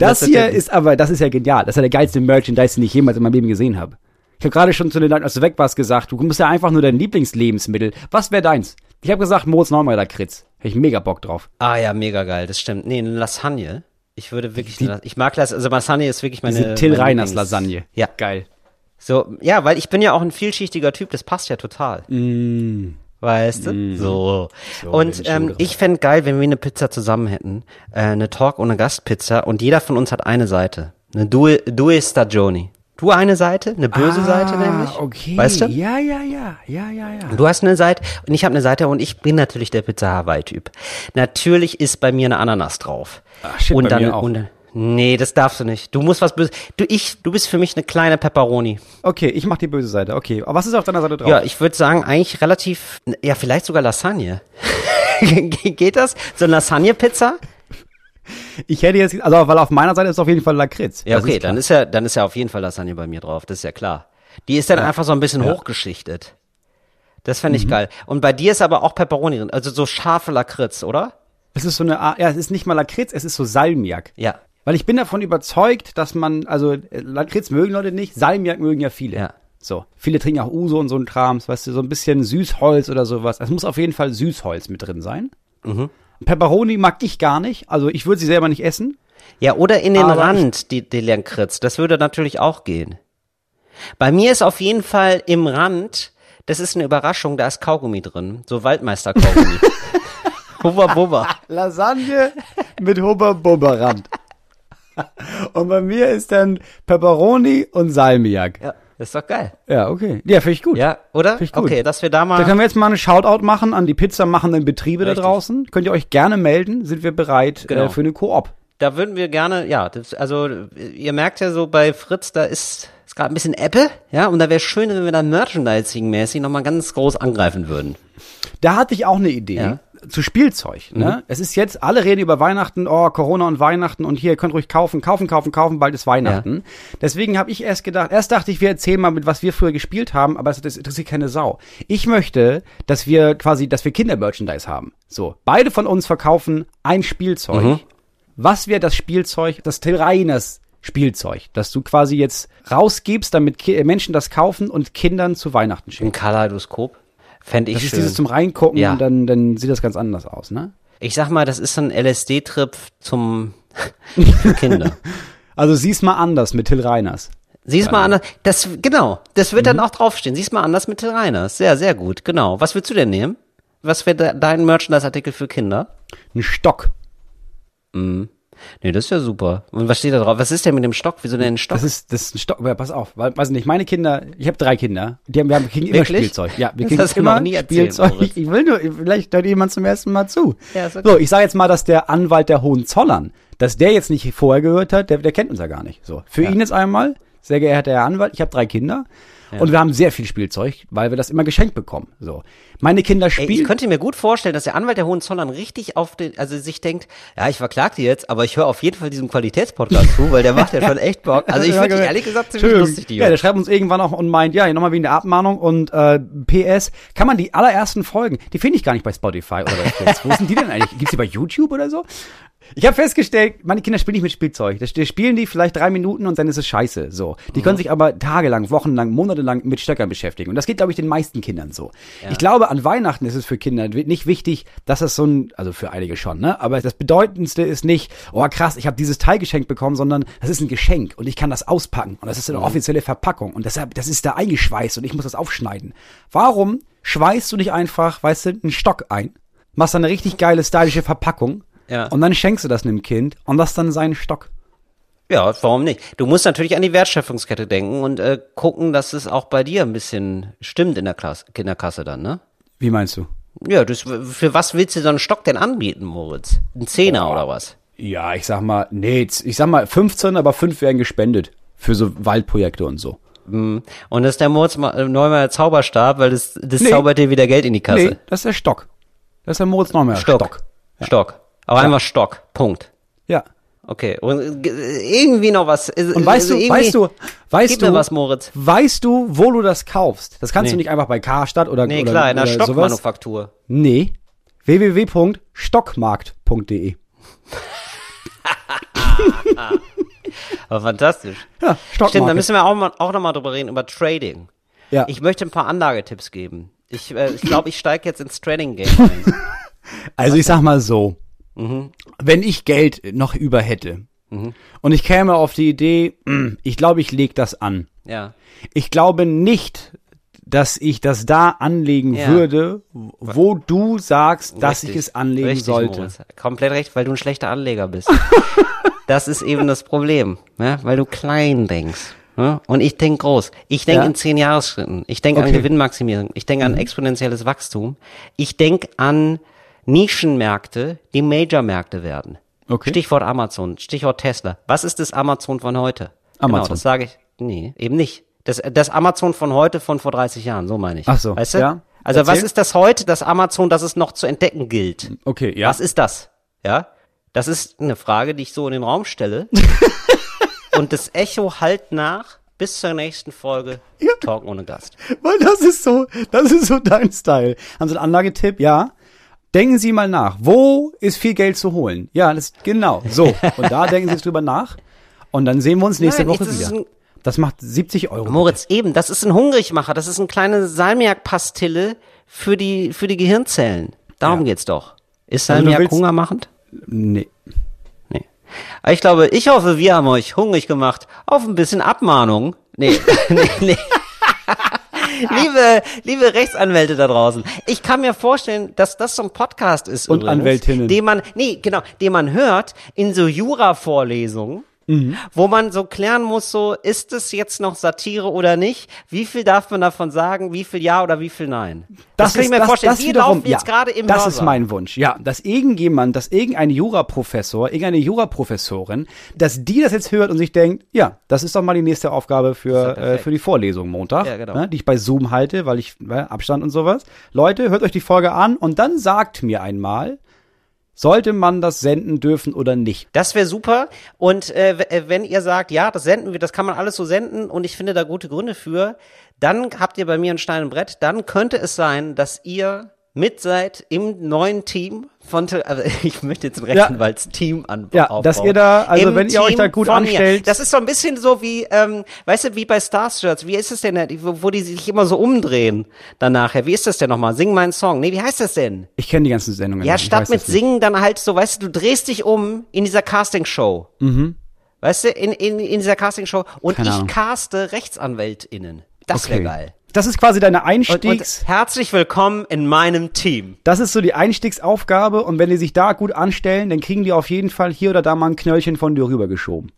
Das Das hier ist aber, das ist ja genial. Das ist ja der geilste Merchandise, den ich jemals in meinem Leben gesehen habe. Ich habe gerade schon zu den Leuten, als du weg warst, gesagt, du musst ja einfach nur dein Lieblingslebensmittel. Was wäre deins? Ich habe gesagt, Moritz Neumeier Lakritz. Hätte ich mega Bock drauf. ah ja, mega geil, das stimmt. Nee, eine Lasagne. Ich würde wirklich, eine, ich mag Lasagne, also Lasagne ist wirklich meine. Diese Till meine Reiners Lieblings- Lasagne. Ja. Geil. So, ja, weil ich bin ja auch ein vielschichtiger Typ, das passt ja total. Weißt du? So. So, Und ähm, ich fände geil, wenn wir eine Pizza zusammen hätten. Äh, eine Talk- und eine Gastpizza und jeder von uns hat eine Seite. Eine Due, Due Stagioni. Du eine Seite, eine böse Seite nämlich. Ah, Okay. Weißt du? Ja, ja, ja, ja, ja, ja. Du hast eine Seite und ich habe eine Seite und ich bin natürlich der Pizza Hawaii Typ. Natürlich ist bei mir eine Ananas drauf. Ach, shit, und bei dann mir auch. und nee, das darfst du nicht. Du musst was böses. Du ich, du bist für mich eine kleine Pepperoni. Okay, ich mach die böse Seite. Okay, aber was ist auf deiner Seite drauf? Ja, ich würde sagen eigentlich relativ ja, vielleicht sogar Lasagne. Geht das? So eine Lasagne Pizza? Ich hätte jetzt, also weil auf meiner Seite ist auf jeden Fall Lakritz. Ja, okay, ist dann ist ja dann ist ja auf jeden Fall Lasagne bei mir drauf, das ist ja klar. Die ist dann einfach so ein bisschen hochgeschichtet. Das fände ich Mhm. geil. Und bei dir ist aber auch Pepperoni drin, also so scharfe Lakritz, oder? Es ist so eine Art, ja, es ist nicht mal Lakritz, es ist so Salmiak. Ja. Weil ich bin davon überzeugt, dass man, also Lakritz mögen Leute nicht, Salmiak mögen ja viele. Ja. So, viele trinken auch Uso und so ein Krams, weißt du, so ein bisschen Süßholz oder sowas. Es muss auf jeden Fall Süßholz mit drin sein. Mhm. Pepperoni mag ich gar nicht, also ich würde sie selber nicht essen. Ja, oder in den Aber Rand, die, die Lakritz. Das würde natürlich auch gehen. Bei mir ist auf jeden Fall im Rand, das ist eine Überraschung, da ist Kaugummi drin. So Waldmeister-Kaugummi. Hubba Bubba. Lasagne mit Hubba-Bubba-Rand. und bei mir ist dann Pepperoni und Salmiak. Ja, ist doch geil. Ja, okay. Ja, finde ich gut. Ja, oder? Ich gut. Okay, dass wir da Da mal. können wir jetzt mal einen Shoutout machen an die Pizzamachenden Betriebe Richtig. da draußen. Könnt ihr euch gerne melden, sind wir bereit Genau. äh, für eine Koop. Da würden wir gerne, ja, das, also ihr merkt ja so bei Fritz, da ist, ist gerade ein bisschen Ebbe, ja, und da wäre schön, wenn wir da Merchandising-mäßig nochmal ganz groß angreifen würden. Da hatte ich auch eine Idee. Ja. Zu Spielzeug. Ne? Es ist jetzt, alle reden über Weihnachten, oh, Corona und Weihnachten und hier, ihr könnt ruhig kaufen, kaufen, kaufen, kaufen, bald ist Weihnachten. Deswegen habe ich erst gedacht, erst dachte ich, wir erzählen mal, mit was wir früher gespielt haben, aber das, das interessiert keine Sau. Ich möchte, dass wir quasi, dass wir Kindermerchandise haben. So, beide von uns verkaufen ein Spielzeug. Mhm. Was wäre das Spielzeug, das Till Reiners Spielzeug, das du quasi jetzt rausgibst, damit Ki Menschen das kaufen und Kindern zu Weihnachten schicken? Ein Kaleidoskop. Fände ich Das ist schön. dieses zum Reingucken Ja. und dann, dann sieht das ganz anders aus, ne? Ich sag mal, das ist so ein LSD-Trip zum für Kinder. Also sieh's mal anders mit Till Reiners. Sieh's mal anders. Das, genau. Das wird dann auch draufstehen. Sieh's mal anders mit Till Reiners. Sehr, sehr gut. Genau. Was willst du denn nehmen? Was wäre de dein Merchandise-Artikel für Kinder? Ein Stock. Nee, das ist ja super. Und was steht da drauf? Was ist denn mit dem Stock? Wieso denn ein Stock? Das ist, das ist ein Stock. Ja, pass auf, weil, weiß nicht, meine Kinder, ich habe drei Kinder, die haben, wir haben, wir kriegen immer Wirklich? Spielzeug. Ja, wir Das kriegen hast du immer noch nie erzählt, Spielzeug. Moritz. Ich will nur, vielleicht hört jemand zum ersten Mal zu. Ja, okay. So, ich sage jetzt mal, dass der Anwalt der Hohenzollern, dass der jetzt nicht vorher gehört hat, der, der kennt uns ja gar nicht. So, für ihn jetzt einmal, sehr geehrter Herr Anwalt, ich habe drei Kinder Und wir haben sehr viel Spielzeug, weil wir das immer geschenkt bekommen. So. Meine Kinder Ey, ich spielen. könnte mir gut vorstellen, dass der Anwalt der Hohenzollern richtig auf den, also sich denkt, ja, ich verklag die jetzt, aber ich höre auf jeden Fall diesem Qualitätspodcast zu, weil der macht ja schon echt Bock. Also ich Ja, finde die ehrlich gesagt ziemlich Entschuldigung. lustig, die Ja, der schreibt uns irgendwann auch und meint, ja, nochmal wegen der Abmahnung und äh, PS, kann man die allerersten Folgen, die finde ich gar nicht bei Spotify oder bei Fritz. Wo sind die denn eigentlich? Gibt's die bei YouTube oder so? Ich habe festgestellt, meine Kinder spielen nicht mit Spielzeug. Das das spielen die vielleicht drei Minuten und dann ist es scheiße. So, die können sich aber tagelang, wochenlang, monatelang mit Stöckern beschäftigen. Und das geht, glaube ich, den meisten Kindern so. Ich glaube, an Weihnachten ist es für Kinder nicht wichtig, dass es so ein, also für einige schon, ne? Aber das Bedeutendste ist nicht, oh krass, ich habe dieses Teil geschenkt bekommen, sondern das ist ein Geschenk und ich kann das auspacken und das ist eine offizielle Verpackung und deshalb, das ist da eingeschweißt und ich muss das aufschneiden. Warum schweißt du nicht einfach, weißt du, einen Stock ein, machst dann eine richtig geile stylische Verpackung Ja. und dann schenkst du das einem Kind und das dann seinen Stock. Ja, warum nicht? Du musst natürlich an die Wertschöpfungskette denken und äh, gucken, dass es auch bei dir ein bisschen stimmt in der Klasse, Kinderkasse dann, ne? Wie meinst du? Ja, das, für was willst du so einen Stock denn anbieten, Moritz? Ein Zehner oder was? Ja, ich sag mal, nee, ich sag mal 15, aber 5 werden gespendet für so Waldprojekte und so. Und das ist der Moritz äh, Neumeier Zauberstab, weil das, das Nee. zaubert dir wieder Geld in die Kasse. Nee, das ist der Stock. Das ist der Moritz Neumeier Stock. Stock. Stock. Aber einfach Stock. Punkt. Ja. Okay. Und äh, irgendwie noch was. äh, Und weißt du, irgendwie- weißt du, weißt Gib du, mir was, Moritz. weißt du, wo du das kaufst? Das kannst Nee. du nicht einfach bei Karstadt oder Nee, oder, klar, in der. Stockmanufaktur. Nee. www.stockmarkt.de. Aber fantastisch. Ja. Stimmt, da müssen wir auch, mal, auch nochmal drüber reden, über Trading. ja. Ich möchte ein paar Anlagetipps geben. Ich glaube, ich, glaub, ich steige jetzt ins Trading-Game ein. Also ich sag mal so, Mhm. Wenn ich Geld noch über hätte und ich käme auf die Idee, ich glaube, ich leg das an. Ja. Ich glaube nicht, dass ich das da anlegen Ja. würde, wo du sagst, dass ich Richtig. es anlegen Richtig, sollte. Moritz. Komplett recht, weil du ein schlechter Anleger bist. das ist eben das Problem, ne? weil du klein denkst. Ne? Und ich denk groß. Ich denk Ja. in zehn Jahresschritten. Ich denk an Okay. Mhm. Gewinnmaximierung. Ich denk an exponentielles Wachstum. Ich denk an Nischenmärkte, die Major-Märkte werden. Okay. Stichwort Amazon, Stichwort Tesla. Was ist das Amazon von heute? Genau, Amazon. das sage ich. Nee, eben nicht. Das, das Amazon von heute von vor 30 Jahren, so meine ich. Ach so, Weißt du? ja. Also was Erzähl. ist das heute, das Amazon, das es noch zu entdecken gilt? Okay, ja. Was ist das? Ja? Das ist eine Frage, die ich so in den Raum stelle. Und das Echo halt nach bis zur nächsten Folge Talk ohne Gast. Weil das ist so, das ist so dein Style. Haben Sie einen Anlagetipp? Ja. Denken Sie mal nach. Wo ist viel Geld zu holen? Ja, das genau. So. Und da denken Sie jetzt drüber nach. Und dann sehen wir uns nächste Nein, Woche wieder. ein- Das macht 70 Euro. Moritz, eben, das ist ein Hungrigmacher, das ist eine kleine Salmiak-Pastille für die, für die Gehirnzellen. Darum Ja. geht's doch. Ist Also Salmiak willst- hungermachend? Nee. Nee. Aber ich glaube, ich hoffe, wir haben euch hungrig gemacht auf ein bisschen Abmahnung. Nee, nee, nee. liebe, liebe Rechtsanwälte da draußen, ich kann mir vorstellen, dass das so ein Podcast ist Und übrigens, Anwältinnen. den man, nee, genau, den man hört in so Jura-Vorlesungen, Mhm. wo man so klären muss, so, ist es jetzt noch Satire oder nicht? Wie viel darf man davon sagen? Wie viel ja oder wie viel nein? Das, kann ich mir vorstellen. Wir laufen jetzt gerade im Das ist Hörsaal. mein Wunsch. Ja, dass irgendjemand, dass irgendein Juraprofessor, irgendeine Juraprofessorin, dass die das jetzt hört und sich denkt, ja, das ist doch mal die nächste Aufgabe für, ja äh, für die Vorlesung Montag, Ja, genau. ne, die ich bei Zoom halte, weil ich ne, Abstand und sowas. Leute, hört euch die Folge an und dann sagt mir einmal, sollte man das senden dürfen oder nicht? Das wäre super. Und äh, äh, wenn ihr sagt, ja, das senden wir, das kann man alles so senden und ich finde da gute Gründe für, dann habt ihr bei mir ein Stein und Brett. Dann könnte es sein, dass ihr mit seid im neuen Team von, also ich möchte jetzt ein Rechtsanwaltsteam an Ja, aufbauen. dass ihr da- also Im wenn ihr euch da gut von mir. anstellt- Das ist so ein bisschen so wie, ähm, weißt du, wie bei Starshirts. Wie ist es denn, wo wo die sich immer so umdrehen dann nachher? Wie ist das denn nochmal? Sing meinen Song. Nee, wie heißt das denn? Ich kenne die ganzen Sendungen. Ja, statt mit. Singen dann halt so, weißt du, du drehst dich um in dieser Castingshow. Mhm. Weißt du, in, in, in dieser Castingshow. Und Keine ich Ahnung. caste RechtsanwältInnen. Das wäre Okay. geil. Das ist quasi deine Und, Einstiegs... und herzlich willkommen in meinem Team. Das ist so die Einstiegsaufgabe und wenn die sich da gut anstellen, dann kriegen die auf jeden Fall hier oder da mal ein Knöllchen von dir rübergeschoben.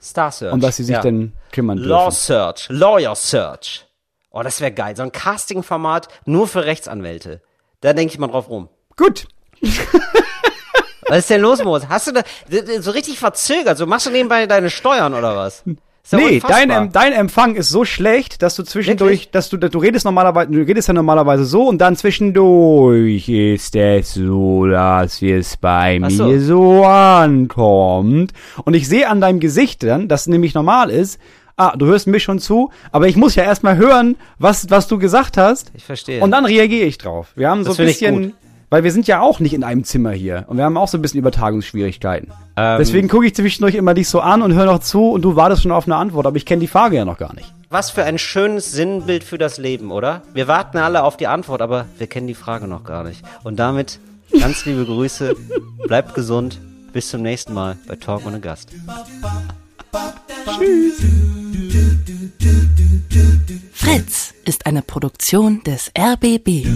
Star Search. Um was sie sich ja. dann kümmern Law dürfen. Search, Lawyer Search. Oh, das wäre geil. So ein Casting-Format nur für Rechtsanwälte. Da denke ich mal drauf rum. Gut. Was ist denn los, Moritz? Hast du da so richtig verzögert? So machst du nebenbei deine Steuern oder was? Ist ja Nee, dein, dein Empfang ist so schlecht, dass du zwischendurch, Wirklich? dass du, du redest normalerweise, du redest ja normalerweise so und dann zwischendurch ist es so, dass es bei Ach so. mir so ankommt. Und ich sehe an deinem Gesicht dann, dass nämlich normal ist, ah, du hörst mir schon zu, aber ich muss ja erstmal hören, was, was du gesagt hast. Ich verstehe. Und dann reagiere ich drauf. Wir haben so Das ein finde ich bisschen. Weil wir sind ja auch nicht in einem Zimmer hier und wir haben auch so ein bisschen Übertragungsschwierigkeiten. Ähm, Deswegen gucke ich zwischendurch immer dich so an und höre noch zu und du wartest schon auf eine Antwort, aber ich kenne die Frage ja noch gar nicht. Was für ein schönes Sinnbild für das Leben, oder? Wir warten alle auf die Antwort, aber wir kennen die Frage noch gar nicht. Und damit ganz liebe Grüße, bleibt gesund, bis zum nächsten Mal bei Talk ohne Gast. Fritz ist eine Produktion des RBB.